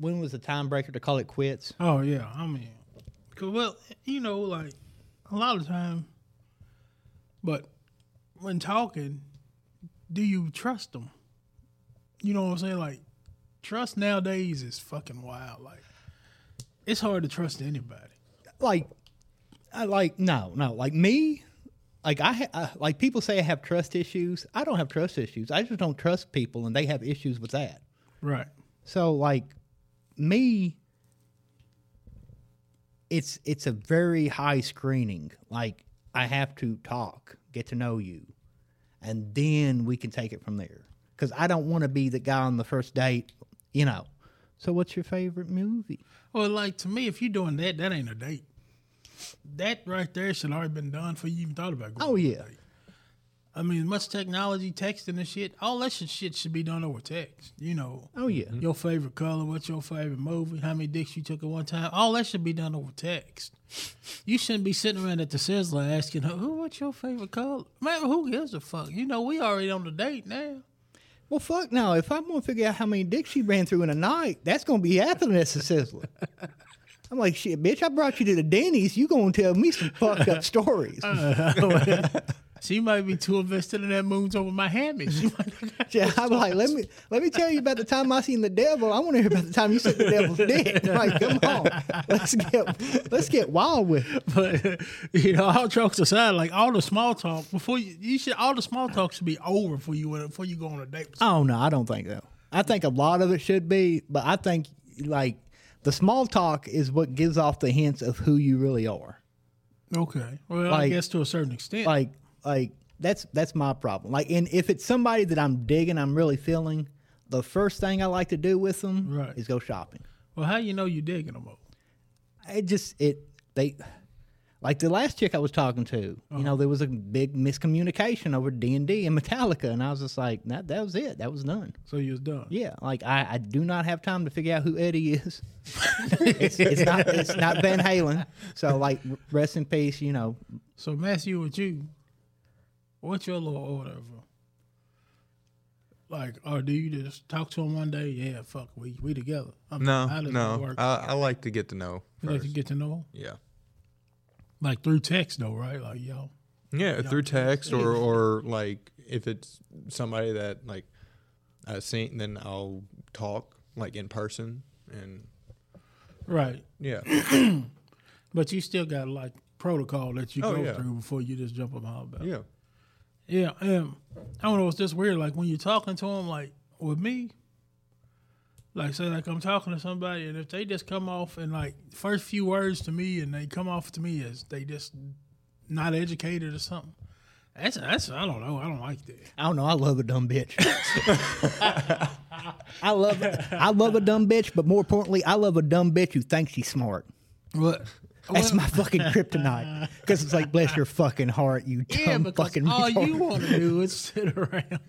when was the time breaker to call it quits? Oh yeah, I mean, 'cause, well, you know, like a lot of time. But when talking, do you trust them? You know what I'm saying? Like, trust nowadays is fucking wild. Like, it's hard to trust anybody. Like I like no, no, like me like I, ha- I like people say I have trust issues. I don't have trust issues. I just don't trust people and they have issues with that. Right. So like me it's it's a very high screening. Like I have to talk, get to know you, and then we can take it from there. Cuz I don't want to be the guy on the first date, you know. So what's your favorite movie? Well, like to me, if you're doing that, that ain't a date. That right there should already been done before you even thought about going. Oh, yeah. I mean, much technology, texting and shit, all that shit, shit should be done over text. You know, Oh yeah. Mm-hmm. your favorite color, what's your favorite movie, how many dicks you took at one time, all that should be done over text. You shouldn't be sitting around at the Sizzler asking, her, "Who? What's your favorite color?" Man, who gives a fuck? You know, we already on the date now. Well, fuck no. If I'm gonna figure out how many dicks she ran through in a night, that's gonna be after this sizzler. [LAUGHS] I'm like, shit, bitch. I brought you to the Denny's. You gonna tell me some fucked up [LAUGHS] stories? Uh, She might be too invested in that moons over my hammy. She Yeah, I'm like, let me let me tell you about the time I seen the devil. I want to hear about the time you sucked the devil's dick. [LAUGHS] Like, come on, let's get let's get wild with it. [LAUGHS] But you know, all jokes aside, like all the small talk before you, you should all the small talk should be over before you before you go on a date. Oh no, I don't think so. I think a lot of it should be, but I think like the small talk is what gives off the hints of who you really are. Okay, well, I guess to a certain extent. like like that's that's my problem like and if it's somebody that i'm digging i'm really feeling the first thing i like to do with them Right. is go shopping well, how you know you're digging them? Up? it just it they like the last chick i was talking to you know uh-huh. there was a big miscommunication over d&d and metallica and i was just like that, that was it that was done So you was done. yeah like i, I do not have time to figure out who eddie is [LAUGHS] it's, it's not it's not van halen so like rest in peace you know So Matthew, with you, what's your little order? Bro? Like, or do you just talk to him one day? Yeah, fuck, we we together. I mean, No, no. I, I like to get to know. you like to get to know, him? Yeah. like through text though, right? Like, yo, Yeah, through text or or like if it's somebody that like I've seen, then I'll talk like in person and right. yeah, [CLEARS THROAT] But you still got like protocol that you Oh, go yeah. through before you just jump on my about. yeah. Yeah, and I don't know. It's just weird. Like when you're talking to them, like with me, like say like I'm talking to somebody, and if they just come off and like first few words to me, and they come off to me as they just not educated or something. That's that's I don't know. I don't like that. I don't know. I love a dumb bitch. [LAUGHS] I love I love a dumb bitch, but more importantly, I love a dumb bitch who thinks she's smart. But That's my fucking kryptonite. [LAUGHS] Because it's like, bless your fucking heart, you dumb yeah, fucking all retard. you want to do is [LAUGHS] sit around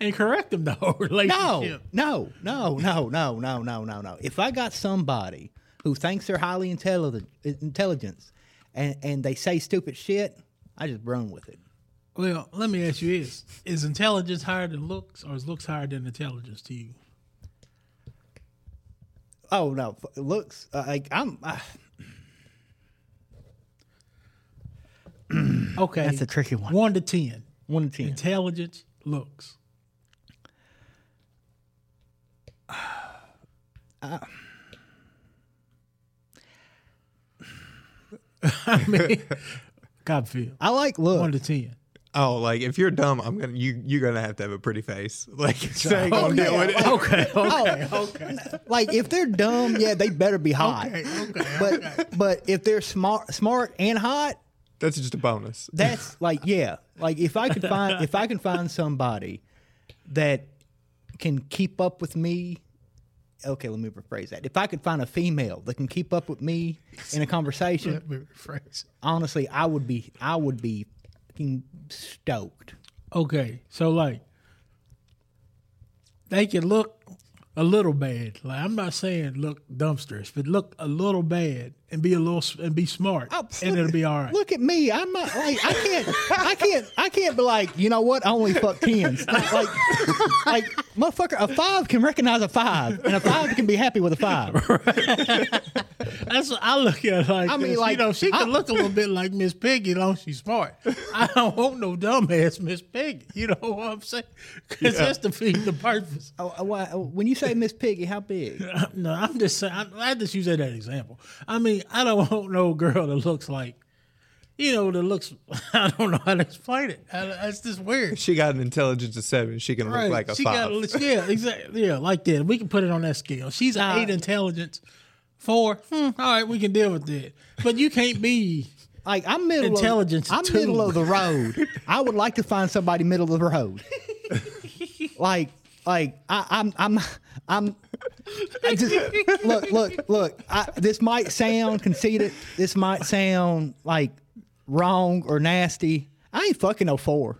and correct them the whole No, relationship. no, no, no, no, no, no, no, no. If I got somebody who thinks they're highly intelligent, intelligence, and and they say stupid shit, I just run with it. Well, let me ask you this: Is intelligence higher than looks, or is looks higher than intelligence to you? Oh no, looks uh, like I'm. Uh, [CLEARS THROAT] Okay, that's a tricky one. One to ten. One to ten. Intelligence, looks. [SIGHS] I mean, God feel I like look. one to ten. Oh, like if you're dumb, I'm gonna you you're gonna have to have a pretty face. [LAUGHS] Like so I ain't Oh, gonna deal yeah, with it. Okay, [LAUGHS] okay, Oh, okay, like if they're dumb, yeah, they better be hot. okay, okay. But but if they're smart, smart and hot, That's just a bonus. [LAUGHS] that's like yeah. Like if I could find if I can find somebody that can keep up with me. Okay, let me rephrase that. If I could find a female that can keep up with me in a conversation, Let me rephrase. honestly, I would be I would be fucking stoked. Okay, so like they can look a little bad. Like I'm not saying look dumpsters, but look a little bad and be a little s- and be smart, Oh, and look- it'll be all right. Look at me. I'm not like I can't. I can't. I can't be like you know what? I only fuck tens. Like, like, like motherfucker, a five can recognize a five, and a five can be happy with a five. [LAUGHS] That's what I look at like. I mean, this. like, you know, she I- can look a little bit like Miss Piggy, as long as she's smart. I don't want no dumbass Miss Piggy. You know what I'm saying? Because that's defeating the purpose. Oh, why- when you say Miss Piggy, how big? [LAUGHS] No, I'm just saying. I, I just use that as an example. I mean, I don't [LAUGHS] want no girl that looks like, you know, that looks. [LAUGHS] I don't know how to explain it. I, that's just weird. She got an intelligence of seven. She can look like a she five. got yeah, exactly. Yeah, like that. We can put it on that scale. She's an eight intelligence. Four. Hmm, all right, we can deal with that. But you can't be. Like I'm middle. Intelligence Of, I'm two. middle of the road. I would like to find somebody middle of the road. [LAUGHS] like, like I, I'm, I'm, I'm. I just, look, look, look. I, this might sound conceited. This might sound like wrong or nasty. I ain't fucking no four.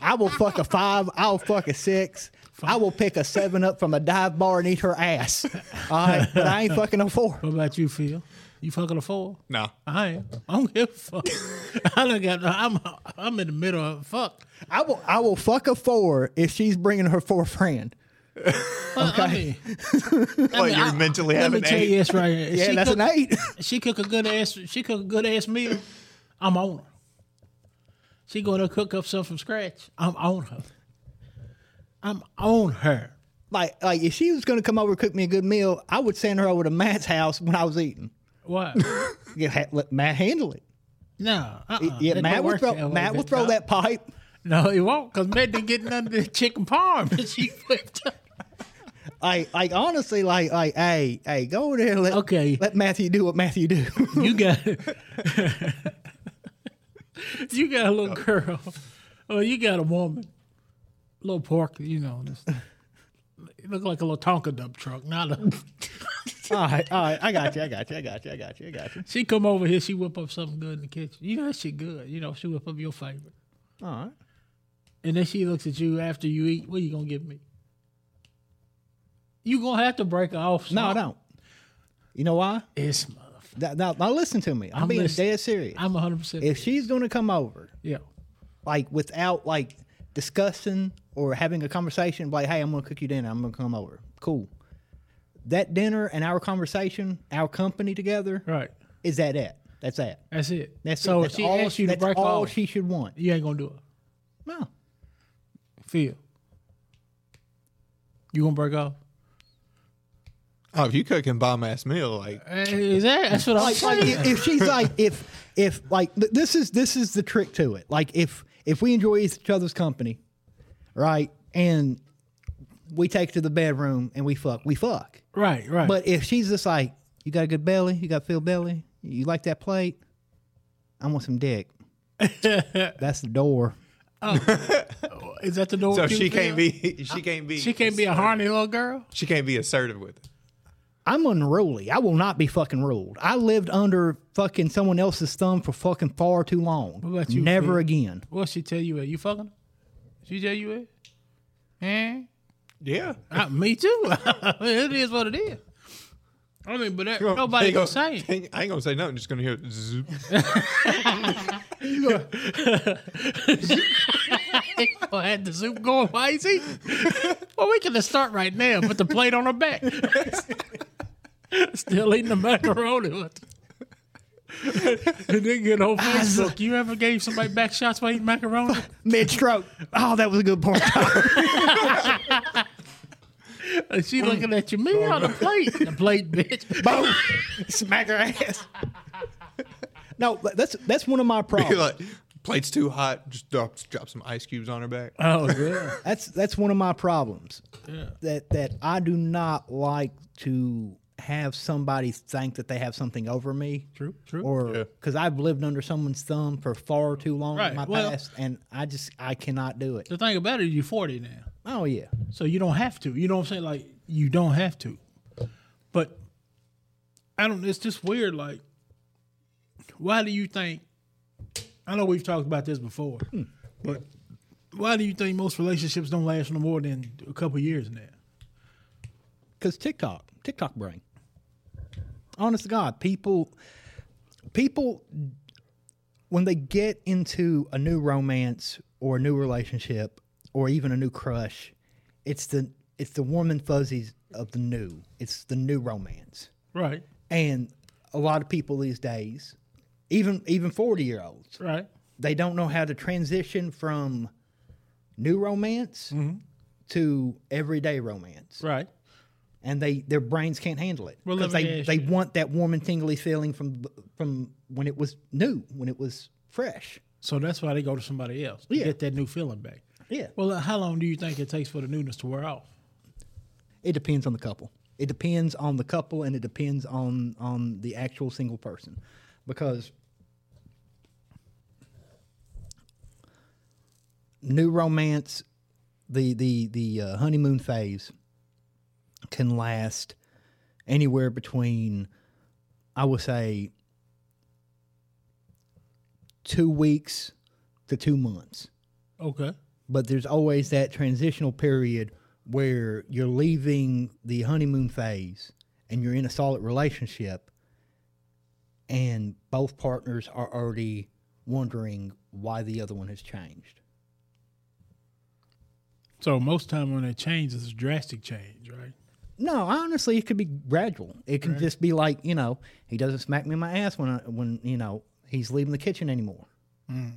I will fuck a five. I'll fuck a six. I will pick a seven up from a dive bar and eat her ass. All right, but I ain't fucking no four. What about you, Phil? You fucking a four? No. I ain't. I don't give a fuck. [LAUGHS] I done got. no, I'm. I'm in the middle of fuck. I will I will fuck a four if she's bringing her four friend. Well, I mean, [LAUGHS] What, you're mentally let me having tell you this right here. Yeah, she that's cook, an eight. [LAUGHS] She cook a good ass. She cook a good ass meal. I'm on her. She going to cook up something from scratch. I'm on her. I'm on her. like like if she was gonna come over and cook me a good meal, I would send her over to Matt's house when I was eating. What? [LAUGHS] Ha- let Matt handle it. No. Uh-uh. Yeah, That Matt don't work throw way, Matt bitch. throw that pipe. No, he won't, because Matt didn't get none of the chicken parm that she [LAUGHS] flipped up. Like like honestly, like like hey hey go over there and let Okay. let Matthew do what Matthew do. You got [LAUGHS] you got a little girl, or you got a woman, little pork, you know, this, it look like a little Tonka dump truck. Not a. [LAUGHS] all right all right I got you I got you I got you I got you I got you. She come over here, she whip up something good in the kitchen. You know that shit good. You know she whip up your favorite, All right. and then she looks at you after you eat. What are you gonna give me? You gonna have to break her off. No, I don't. You know why? It's motherfucker. Now, now, now listen to me. I'm, I'm being listening. dead serious. I'm 100. percent if she's gonna come over Yeah. like without like discussing or having a conversation like hey i'm gonna cook you dinner i'm gonna come over cool that dinner and our conversation our company together Right. is that it that's that That's it. that's so it. that's she all, asks you to that's break all off, she should want you ain't gonna do it. no Feel. You gonna break off? Oh, if you cooking bomb ass meal, like uh, Is that? That's what I'm like, like saying. if, if she's like if if like this is this is the trick to it like if if we enjoy each other's company right and we take to the bedroom and we fuck we fuck right, right. But if she's just like, you got a good belly, you got a filled belly, you like that plate, I want some dick. [LAUGHS] That's the door. Oh. [LAUGHS] is that the door? so she can't be she can't be She can't be a horny little girl. she can't be assertive with it. I'm unruly. I will not be fucking ruled. I lived under fucking someone else's thumb for fucking far too long. What about you, Never Phil? again. What she tell you at? You fucking? Her? She tell? Eh? Yeah. Uh, me too. [LAUGHS] it is what it is. I mean, but that, nobody Ain't can gonna- say. ain't- [LAUGHS] I ain't gonna say nothing. Just gonna hear zoop. [LAUGHS] I had the soup going. Why is he? well, we can just start right now. Put the plate on her back. Still eating the macaroni. What? [LAUGHS] and then get on ah, Facebook. You ever gave somebody back shots by eating macaroni? [LAUGHS] Mid stroke. Oh, that was a good point. [LAUGHS] And she looking at you, me on the plate. The plate, bitch. Boom. Smack her ass. No, that's that's one of my problems. like, plate's too hot. Just drop drop some ice cubes on her back. Oh, yeah. That's that's one of my problems. Yeah. That that I do not like to have somebody think that they have something over me. True, true. Or Yeah. because I've lived under someone's thumb for far too long Right, in my well- past, and I just I cannot do it. the thing about it, you're 40 now. Oh yeah, So you don't have to. You know what I'm saying? Like you don't have to. But I don't it's just weird like why do you think I know we've talked about this before. Hmm. But Why do you think most relationships don't last no more than a couple years now? Because TikTok, TikTok brain. Honest to God, people, people, when they get into a new romance or a new relationship or even a new crush, it's the it's the warm and fuzzies of the new. It's the new romance, Right. and a lot of people these days, even even forty year olds, Right. they don't know how to transition from new romance mm-hmm. to everyday romance Right. And they their brains can't handle it because they they want that warm and tingly feeling from from when it was new, when it was fresh. So that's why they go to somebody else to Yeah. get that new feeling back. Yeah, Well, uh, how long do you think it takes for the newness to wear off? it depends on the couple. It depends on the couple, and it depends on on the actual single person, because new romance, the the the uh, honeymoon phase can last anywhere between, I would say, two weeks to two months Okay. but there's always that transitional period where you're leaving the honeymoon phase and you're in a solid relationship and both partners are already wondering why the other one has changed. So most time when it changes, it's a drastic change, right? No, honestly, it could be gradual. It can just be like, you know, he doesn't smack me in my ass when I, when, you know, he's leaving the kitchen anymore. Mm.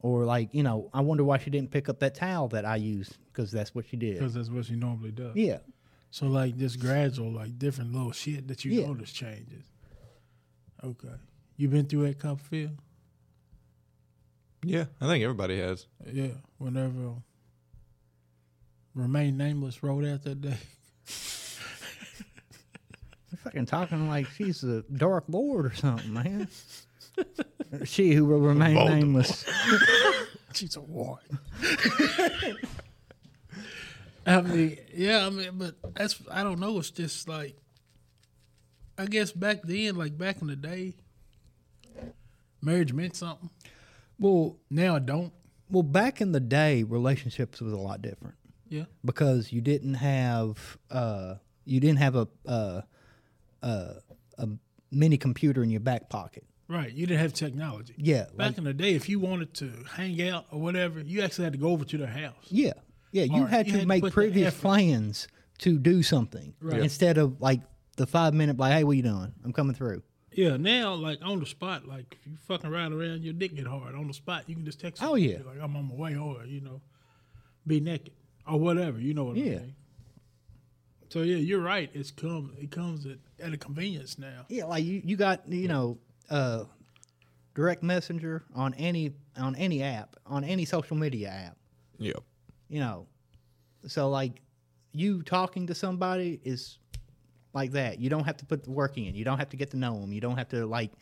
Or like, you know, I wonder why she didn't pick up that towel that I used because that's what she did. Because that's what she normally does. Yeah. So like this gradual, like different little shit that you Yeah. notice changes. Okay. You been through that Copperfield? Yeah, I think everybody has. Yeah. Whenever Remain Nameless wrote out that day. [LAUGHS] You're fucking talking like she's the dark lord or something, man. [LAUGHS] she who will remain Voldemort. nameless. [LAUGHS] She's a war. [LAUGHS] I mean, yeah, I mean, but that's I don't know. It's just like, I guess back then, like back in the day, marriage meant something. Well, Now it don't. well, back in the day, relationships was a lot different Yeah, because you didn't have uh, you didn't have a uh, uh, a mini computer in your back pocket. right. You didn't have technology. Yeah, Back like, in the day, if you wanted to hang out or whatever, you actually had to go over to their house. yeah, yeah. You Or had you to had make put the previous plans to do something Right. instead of like the five minute like, hey, what you doing? I'm coming through. Yeah, now like on the spot, like if you fucking ride around, your dick get hard on the spot. You can just text. Oh, yeah. like I'm on my way, or you know, be naked or whatever. You know what Yeah. I mean? So yeah, you're right. It's come. It comes at, at a convenience now. Yeah, like you, you got you know, uh, direct messenger on any on any app on any social media app. Yep. You know, so like you talking to somebody is like that. You don't have to put the work in. You don't have to get to know them. You don't have to like,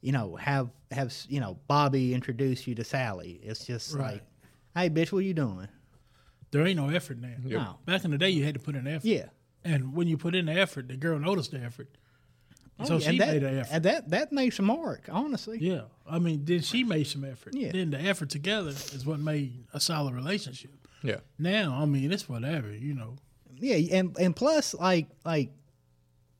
you know, have have you know Bobby introduce you to Sally. It's just Right. like, hey, bitch, what you doing? There ain't no effort now. Yep. No. Back in the day, you had to put in effort. Yeah. And when you put in the effort, the girl noticed the effort. Oh, so Oh, she and that, made an effort. And that that made some mark, honestly. Yeah, I mean, then she made some effort. Yeah. Then the effort together is what made a solid relationship. Yeah. Now, I mean, it's whatever, you know. yeah and and plus like like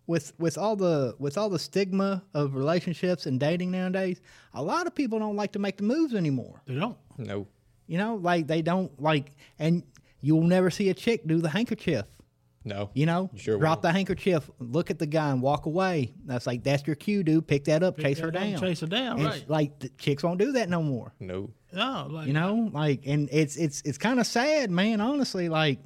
with with all the with all the stigma of relationships and dating nowadays a lot of people don't like to make the moves anymore They don't. No. you know like they don't like and you'll never see a chick do the handkerchief No. you know Sure drop won't. the handkerchief look at the guy and walk away that's like that's your cue dude pick that up chase her that up, down chase her down, And, right. like the chicks won't do that no more No. No, like you know like and it's it's it's kind of sad man honestly like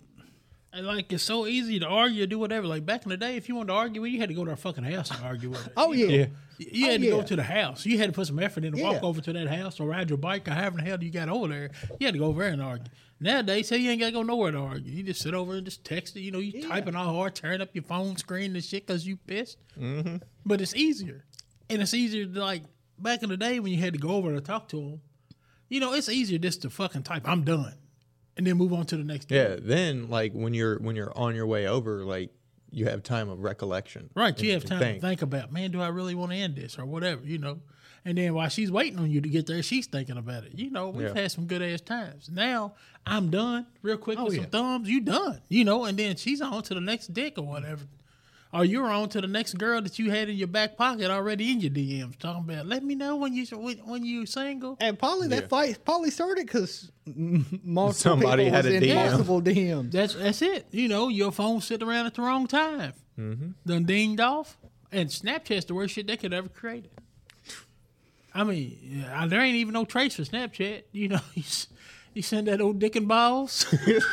And like it's so easy to argue, do whatever. Like back in the day, if you wanted to argue with, you had to go to our fucking house and argue with it. oh yeah, Yeah. You- you had oh, to go to the house. You had to put some effort in to walk over to that house or ride your bike or however the hell you got over there. You had to go over there and argue. Nowadays, say you ain't got to go nowhere to argue. You just sit over and just text it. You know, you typing all hard, tearing up your phone screen and shit because you pissed. Mm-hmm. But it's easier, and it's easier to like back in the day when you had to go over to talk to them. You know, it's easier just to fucking type "I'm done," and then move on to the next. Yeah. Then like when you're when you're on your way over, like you have time of recollection. Right, you have time to think about, man, do I really want to end this or whatever, you know? And then while she's waiting on you to get there, she's thinking about it. You know, we've Yeah. had some good ass times. Now I'm done real quick Oh, with yeah. some thumbs. You done. You know, and then she's on to the next dick or whatever. Or you're on to the next girl that you had in your back pocket already in your DMs talking about. Let me know when you when, when you single. And probably that Yeah. fight probably started because multiple Somebody people had was a in DM. multiple DMs. That's that's it. You know, your phone sitting around at the wrong time. Mm-hmm. Done dinged off. And Snapchat's the worst shit they could ever create. I mean, yeah, there ain't even no trace for [LAUGHS] [LAUGHS] Snapchat. You know, you, send that old dick and balls.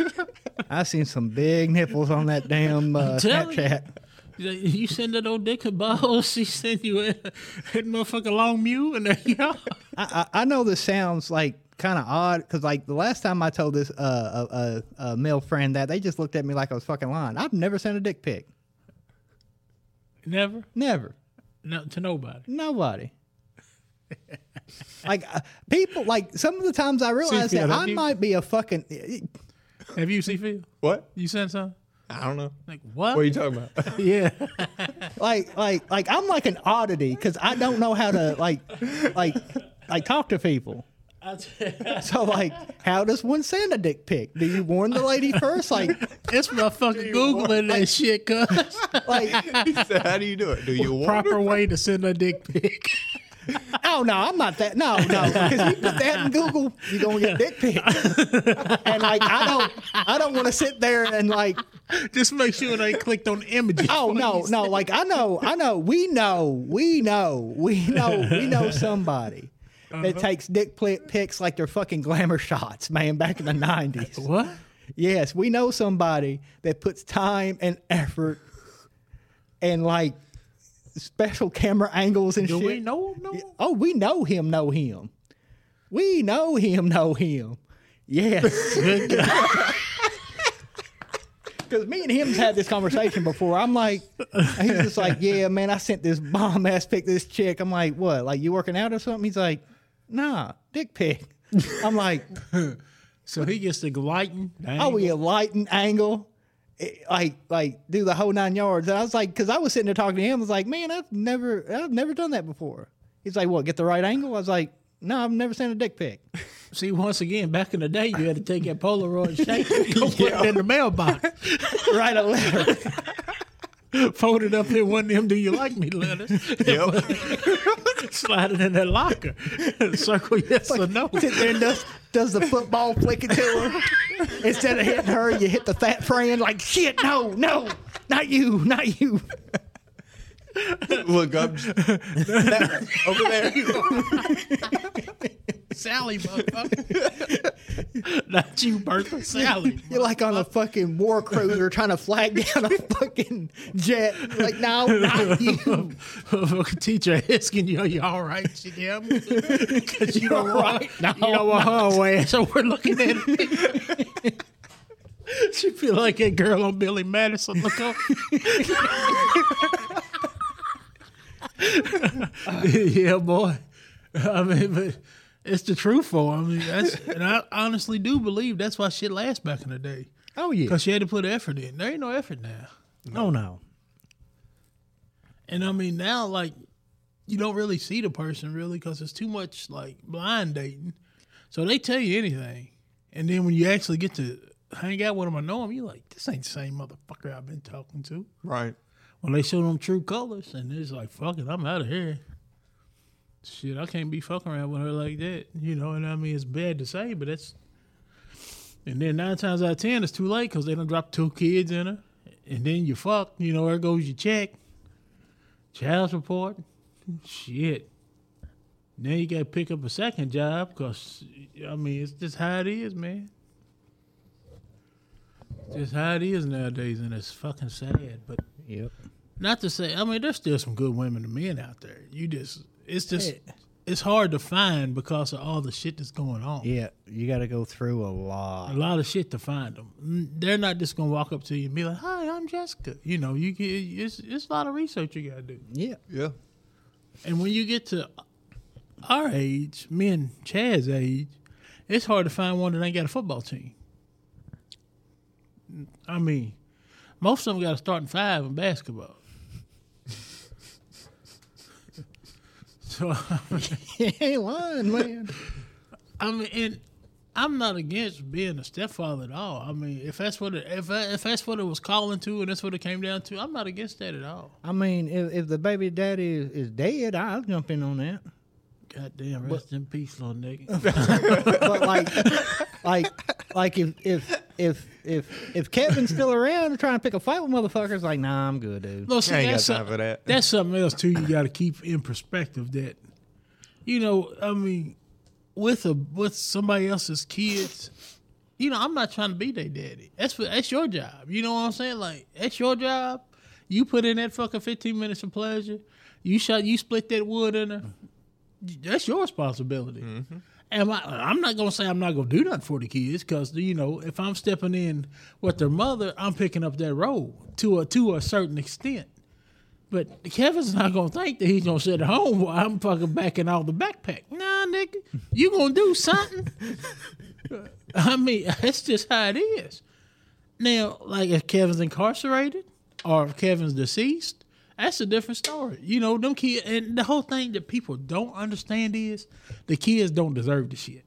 [LAUGHS] I seen some big nipples on that damn uh, telling you. Snapchat. you send that old dick and balls, she send you a, a motherfucking long mew, and there you go. I, I I know this sounds like kind of odd because like the last time I told this uh, a, a, a male friend that they just looked at me like I was fucking lying. I've never sent a dick pic. Never, Never. no, to nobody. Nobody. Like uh, people like some of the times I realize that I you- might be a fucking Have you seen Phil? What? You sent some? I don't know. Like what? What are you talking about? [LAUGHS] yeah. like like like I'm like an oddity because I don't know how to like like like talk to people. [LAUGHS] So like, how does one send a dick pic? Do you warn the lady first? Like It's motherfucking googling that shit, cuz. like [LAUGHS] he said, "How do you do it? Do you want Proper way to send a dick pic. [LAUGHS] oh no, I'm not that. No, no, because you put that in Google, you're gonna get dick pics. [LAUGHS] And like, I don't, I don't want to sit there and like, Just make sure they clicked on images. oh no, no, like I know, I know, we know, we know, we know, we know somebody that uh-huh. takes dick pli- pics like they're fucking glamour shots, man. Back in the '90s. What? Yes, we know somebody that puts time and effort and like special camera angles and Do shit. we know him? No. Oh, we know him, know him. We know him, know him. Yes. [LAUGHS] Because [LAUGHS] me and him's had this conversation before. I'm like, he's just like, yeah, man, I sent this bomb ass pic to this chick. I'm like, what? Like, you working out or something? He's like, nah, dick pic. I'm like, [LAUGHS] So he gets the lighting. oh, we a lighting angle. It- like, like do the whole nine yards. And I was like, because I was sitting there talking to him. I was like, man, I've never, I've never done that before. He's like, what? Get the right angle? I was like, no, I've never sent a dick pic. [LAUGHS] See, once again, back in the day, you had to take that Polaroid shape [LAUGHS] and go put it in the mailbox. [LAUGHS] Write a letter. [LAUGHS] Fold it up in one of them do you like me letters. [LAUGHS] [LAUGHS] Slide it in that locker. Circle yes or no. Sit there and does, does the football flick it to her. Instead of hitting her, you hit the fat friend like, shit, no, no, not you, not you. Look up that- [LAUGHS] over there. Sally, motherfucker. [LAUGHS] Not you, Bertha. Sally. You're like on a fucking war cruiser trying to flag down a fucking jet. Like, no, not you. Motherfucking [LAUGHS] teacher asking you, are you all right? She, yeah, because you don't want, right. No, you don't want her away. So we're looking at it. she feel like that girl on Billy Madison. Look up. [LAUGHS] yeah, boy. I mean, but it's the truth for her. I mean, that's, and I honestly do believe that's why shit lasts back in the day. Oh, yeah. Because she had to put effort in. There ain't no effort now. Oh, no. And I mean, now, like, you don't really see the person really because it's too much, like, blind dating. So they tell you anything. And then when you actually get to hang out with them or know them, you're like, this ain't the same motherfucker I've been talking to. Right. When they show them true colors, and it's like, fuck it, I'm out of here. Shit, I can't be fucking around with her like that. You know, and I mean, it's bad to say, but that's. And then nine times out of ten, it's too late because they don't drop two kids in her. And then you fuck, you know, there goes your check, child support, shit. Then you got to pick up a second job because, I mean, it's just how it is, man. Just how it is nowadays, and it's fucking sad. But Yep. not to say, I mean, there's still some good women and men out there. You just, it's just, Yeah. it's hard to find because of all the shit that's going on. Yeah, you got to go through a lot, A lot. lot of shit to find them. They're not just gonna walk up to you and be like, "Hi, I'm Jessica." You know, you get it's it's a lot of research you gotta do. Yeah. Yeah. And when you get to our age, me and Chad's age, it's hard to find one that ain't got a football team. I mean, most of them got a starting five in basketball. [LAUGHS] So he ain't lying, man. I mean, and I'm not against being a stepfather at all. I mean, if that's what it, if if that's what it was calling to, and that's what it came down to, I'm not against that at all. I mean, if, if the baby daddy is, is dead, I'll jump in on that. Goddamn, rest in peace, little nigga. [LAUGHS] But like, like, like if if if if if Kevin's still around and trying to pick a fight with motherfuckers, like, nah, I'm good, dude. No, see, I ain't got that's time some- for that. That's something else too. You got to keep in perspective that, you know, I mean, with a with somebody else's kids, you know, I'm not trying to be their daddy. That's what that's your job. You know what I'm saying? Like that's your job. You put in that fucking 15 minutes of pleasure. You shot. You split that wood in her. That's your responsibility. Mm-hmm. Am I? I'm not gonna say I'm not gonna do nothing for the kids because you know if I'm stepping in with their mother, I'm picking up that role to a to a certain extent. But Kevin's not gonna think that he's gonna sit at home while I'm fucking backing out the backpack. Nah, nigga, you gonna do something. [LAUGHS] I mean, [LAUGHS] that's just how it is. Now, like if Kevin's incarcerated or if Kevin's deceased, that's a different story. You know, them kids and the whole thing that people don't understand is the kids don't deserve the shit.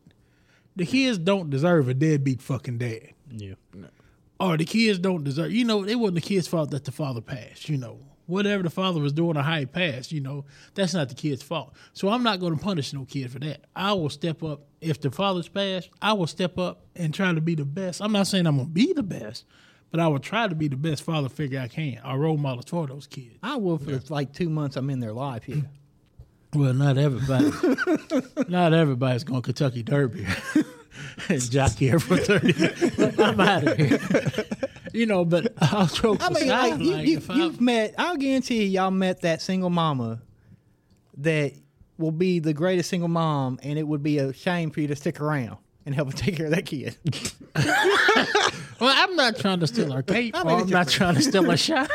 The kids don't deserve a deadbeat fucking dad. Yeah. Or the kids don't deserve you know, it wasn't the kid's fault that the father passed, you know. Whatever the father was doing or how he passed, you know, that's not the kid's fault. So I'm not gonna punish no kid for that. I will step up if the father's passed, I will step up and try to be the best. I'm not saying I'm gonna be the best, but I will try to be the best father figure I can, or role model for those kids. I will for like two months. I'm in their life. here. [CLEARS THROAT] Well, not everybody. [LAUGHS] not everybody's going Kentucky Derby [LAUGHS] and jockey here for thirty. [LAUGHS] I'm out of here. you know, but I'll joke I mean, like, you, you, I'm- met. I'll guarantee you, y'all met that single mama that will be the greatest single mom, and it would be a shame for you to stick around and help her take care of that kid. [LAUGHS] well, I'm not trying to steal her cape. I or mean, I'm it's not trying to steal her [LAUGHS] shine.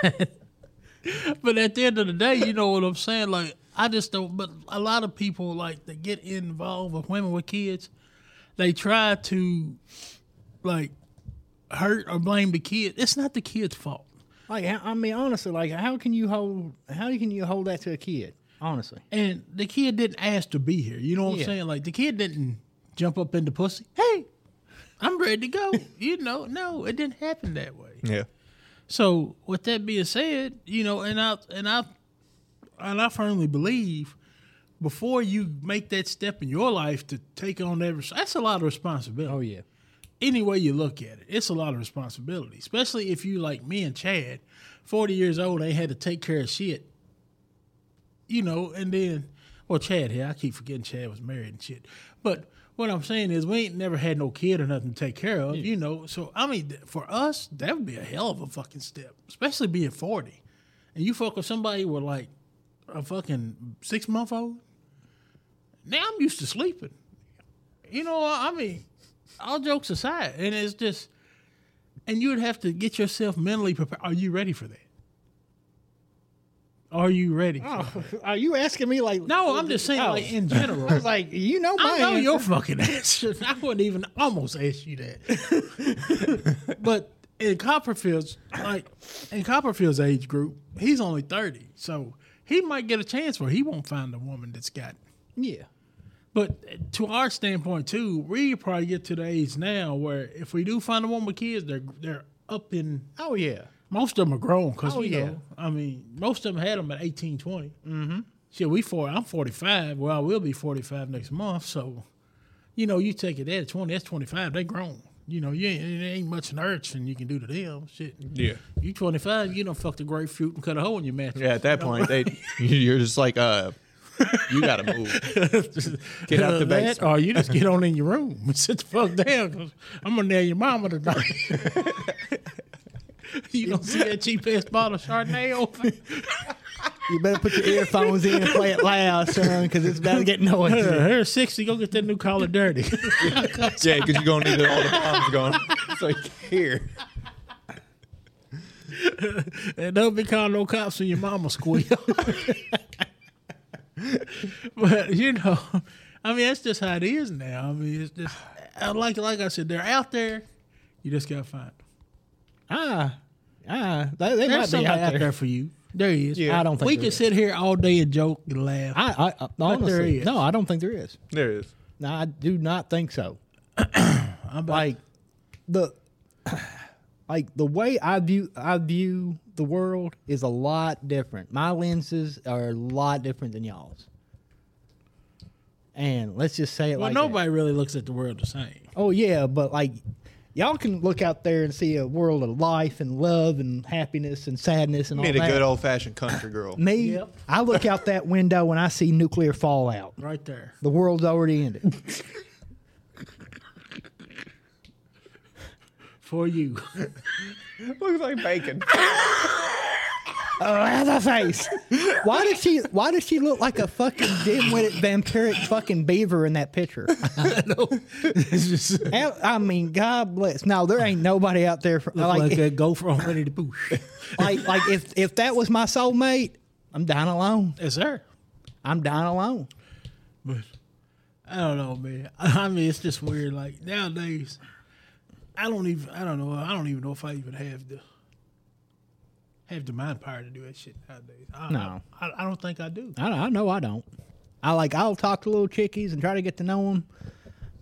but at the end of the day, you know what I'm saying. Like, I just don't. But a lot of people like they get involved with women with kids. They try to like hurt or blame the kid. It's not the kid's fault. Like, how- I mean, honestly, like, how can you hold? How can you hold that to a kid? Honestly, And the kid didn't ask to be here. You know what Yeah. I'm saying? Like the kid didn't jump up in the pussy. Hey, I'm ready to go. [LAUGHS] you know, no, it didn't happen that way. Yeah. So with that being said, you know, and I and I and I firmly believe before you make that step in your life to take on that, that's a lot of responsibility. oh yeah, Any way you look at it, it's a lot of responsibility. Especially if you like me and Chad, forty years old, they had to take care of shit. You know, and then well, Chad here, I keep forgetting Chad was married and shit. But what I'm saying is, we ain't never had no kid or nothing to take care of. You know, so I mean, for us, that would be a hell of a fucking step, especially being forty, and you fuck with somebody with like a fucking six month old. Now I'm used to sleeping. You know, I mean, all jokes aside, and it's just, and you would have to get yourself mentally prepared. Are you ready for that? Are you ready? that? are you asking me like? No, I'm just saying, Oh. like in general. I was like, you know my I know answer. your fucking answer. [LAUGHS] I wouldn't even almost ask you that. [LAUGHS] but in Copperfield's like in Copperfield's age group, he's only thirty, so he might get a chance where he won't find a woman that's got. Yeah, But to our standpoint too, we probably get to the age now where if we do find a woman with kids, they're they're up in. oh yeah. Most of them are grown because Oh, you yeah. know, I mean, most of them had them at 18, 20. Mm-hmm. Shit, we four. I'm 45. Well, I will be 45 next month. So, you know, you take it at 20. That's 25. They grown. You know, you ain't, it ain't much nurturing you can do to them. Shit. Yeah. You 25. You don't fuck the grapefruit and cut a hole in your mattress. Yeah. At that point, they [LAUGHS] you're just like, uh, you gotta move. [LAUGHS] Get out the That, basement. or you just get on in your room and [LAUGHS] sit the fuck down because I'm gonna nail your mama tonight. [LAUGHS] you don't see that cheap ass bottle of Chardonnay over. [LAUGHS] You better put your earphones in and play it loud, son, because it's about to get noisy. Here, here's sixty. Go get that new collar Dirty. [LAUGHS] Yeah, because you're gonna need all the bombs going. So you can hear. and don't be calling no cops when your mama squeal. but you know, I mean, that's just how it is now. I mean, it's just uh, like like I said, they're out there. You just gotta find. Them. Ah, ah, they, they There's might be somebody out out there. there for you. There he is. Yeah. I don't think we there can is. sit here all day and joke and laugh. I, I, I honestly, there is. no, I don't think there is. There it is. No, I do not think so. [CLEARS THROAT] I'm Like the, [CLEARS THROAT] like the way I view I view the world is a lot different. My lenses are a lot different than y'all's. And let's just say it well, like that. nobody really looks at the world the same. Oh yeah, but like y'all can look out there and see a world of life and love and happiness and sadness and You all need a good old fashioned country girl. Me, Yep. I look out that window and I see nuclear fallout. Right there. The world's already ended. For you. [LAUGHS] Looks like bacon. [LAUGHS] Oh, that's face. Why does she? Why does she look like a fucking dim-witted vampiric fucking beaver in that picture? [LAUGHS] it's just I mean, God bless. No, there ain't nobody out there. For, like, like, a gopher on ready to boosh. like, like if if that was my soulmate, I'm dying alone. It's her. I'm dying alone. But I don't know, man. [LAUGHS] I mean, it's just weird. Like nowadays, I don't even. I don't know. I don't even know if I even have the have the mind power to do that shit nowadays. I, No. I, I don't think I do. I, I know I don't. I like I'll talk to little chickies and try to get to know them,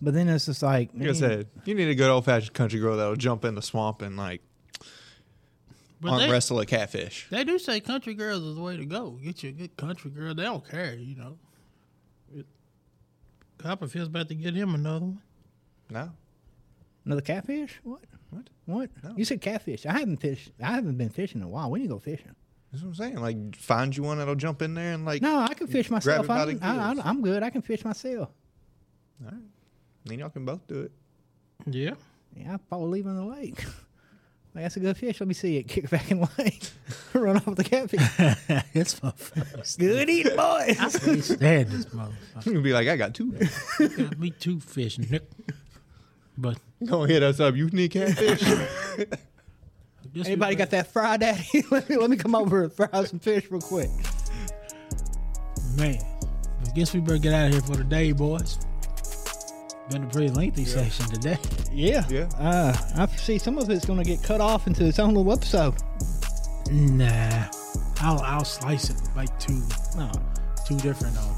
but then it's just like Like I said, you need a good old fashioned country girl that'll jump in the swamp and like But arm they, wrestle a catfish. they do say country girls is the way to go. Get you a good country girl. They don't care, you know. It, Copperfield's about to get him another one. No. another catfish. What? What? What? No. You said catfish. I haven't fished. I haven't been fishing in a while. We need to go fishing. That's what I'm saying. Like find you one that'll jump in there and like No, I can fish myself. it by I, the I, gills. am good. I can fish myself. All right. Then y'all can both do it. Yeah. Yeah, I probably leave it in the lake. Like, [LAUGHS] that's a good fish. Let me see it. Kick back in the lake. [LAUGHS] Run off with the catfish. [LAUGHS] it's my first. good eating, boy. I can't stand this motherfucker. You'll be like, I got two. Got me two fish, Nick. But Go hit us up. You need catfish. this Anybody got that fry daddy? [LAUGHS] let me let me come over and fry some fish real quick. Man, I guess we better get out of here for the day, boys. Been a pretty lengthy session today. Yeah. Yeah. Uh, I see some of it's going to get cut off into its own little episode. Nah, I'll I'll slice it like two No. two different um,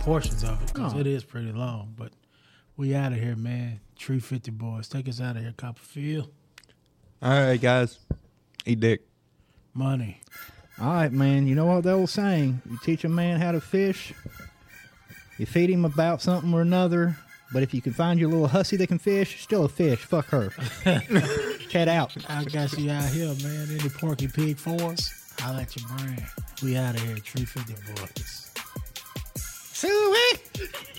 portions of it because Oh. it is pretty long. But we out of here, man. Tree fifty boys, take us out of here, Copperfield. All right, guys. Eat dick. Money. All right, man. You know what the old saying? You teach a man how to fish, you feed him about something or another. But if you can find your little hussy that can fish, still a fish. Fuck her. [LAUGHS] Chat out. I got you out here, man. Any porky pig for us? I'll let you brand. We out of here, Tree fifty boys. Eh?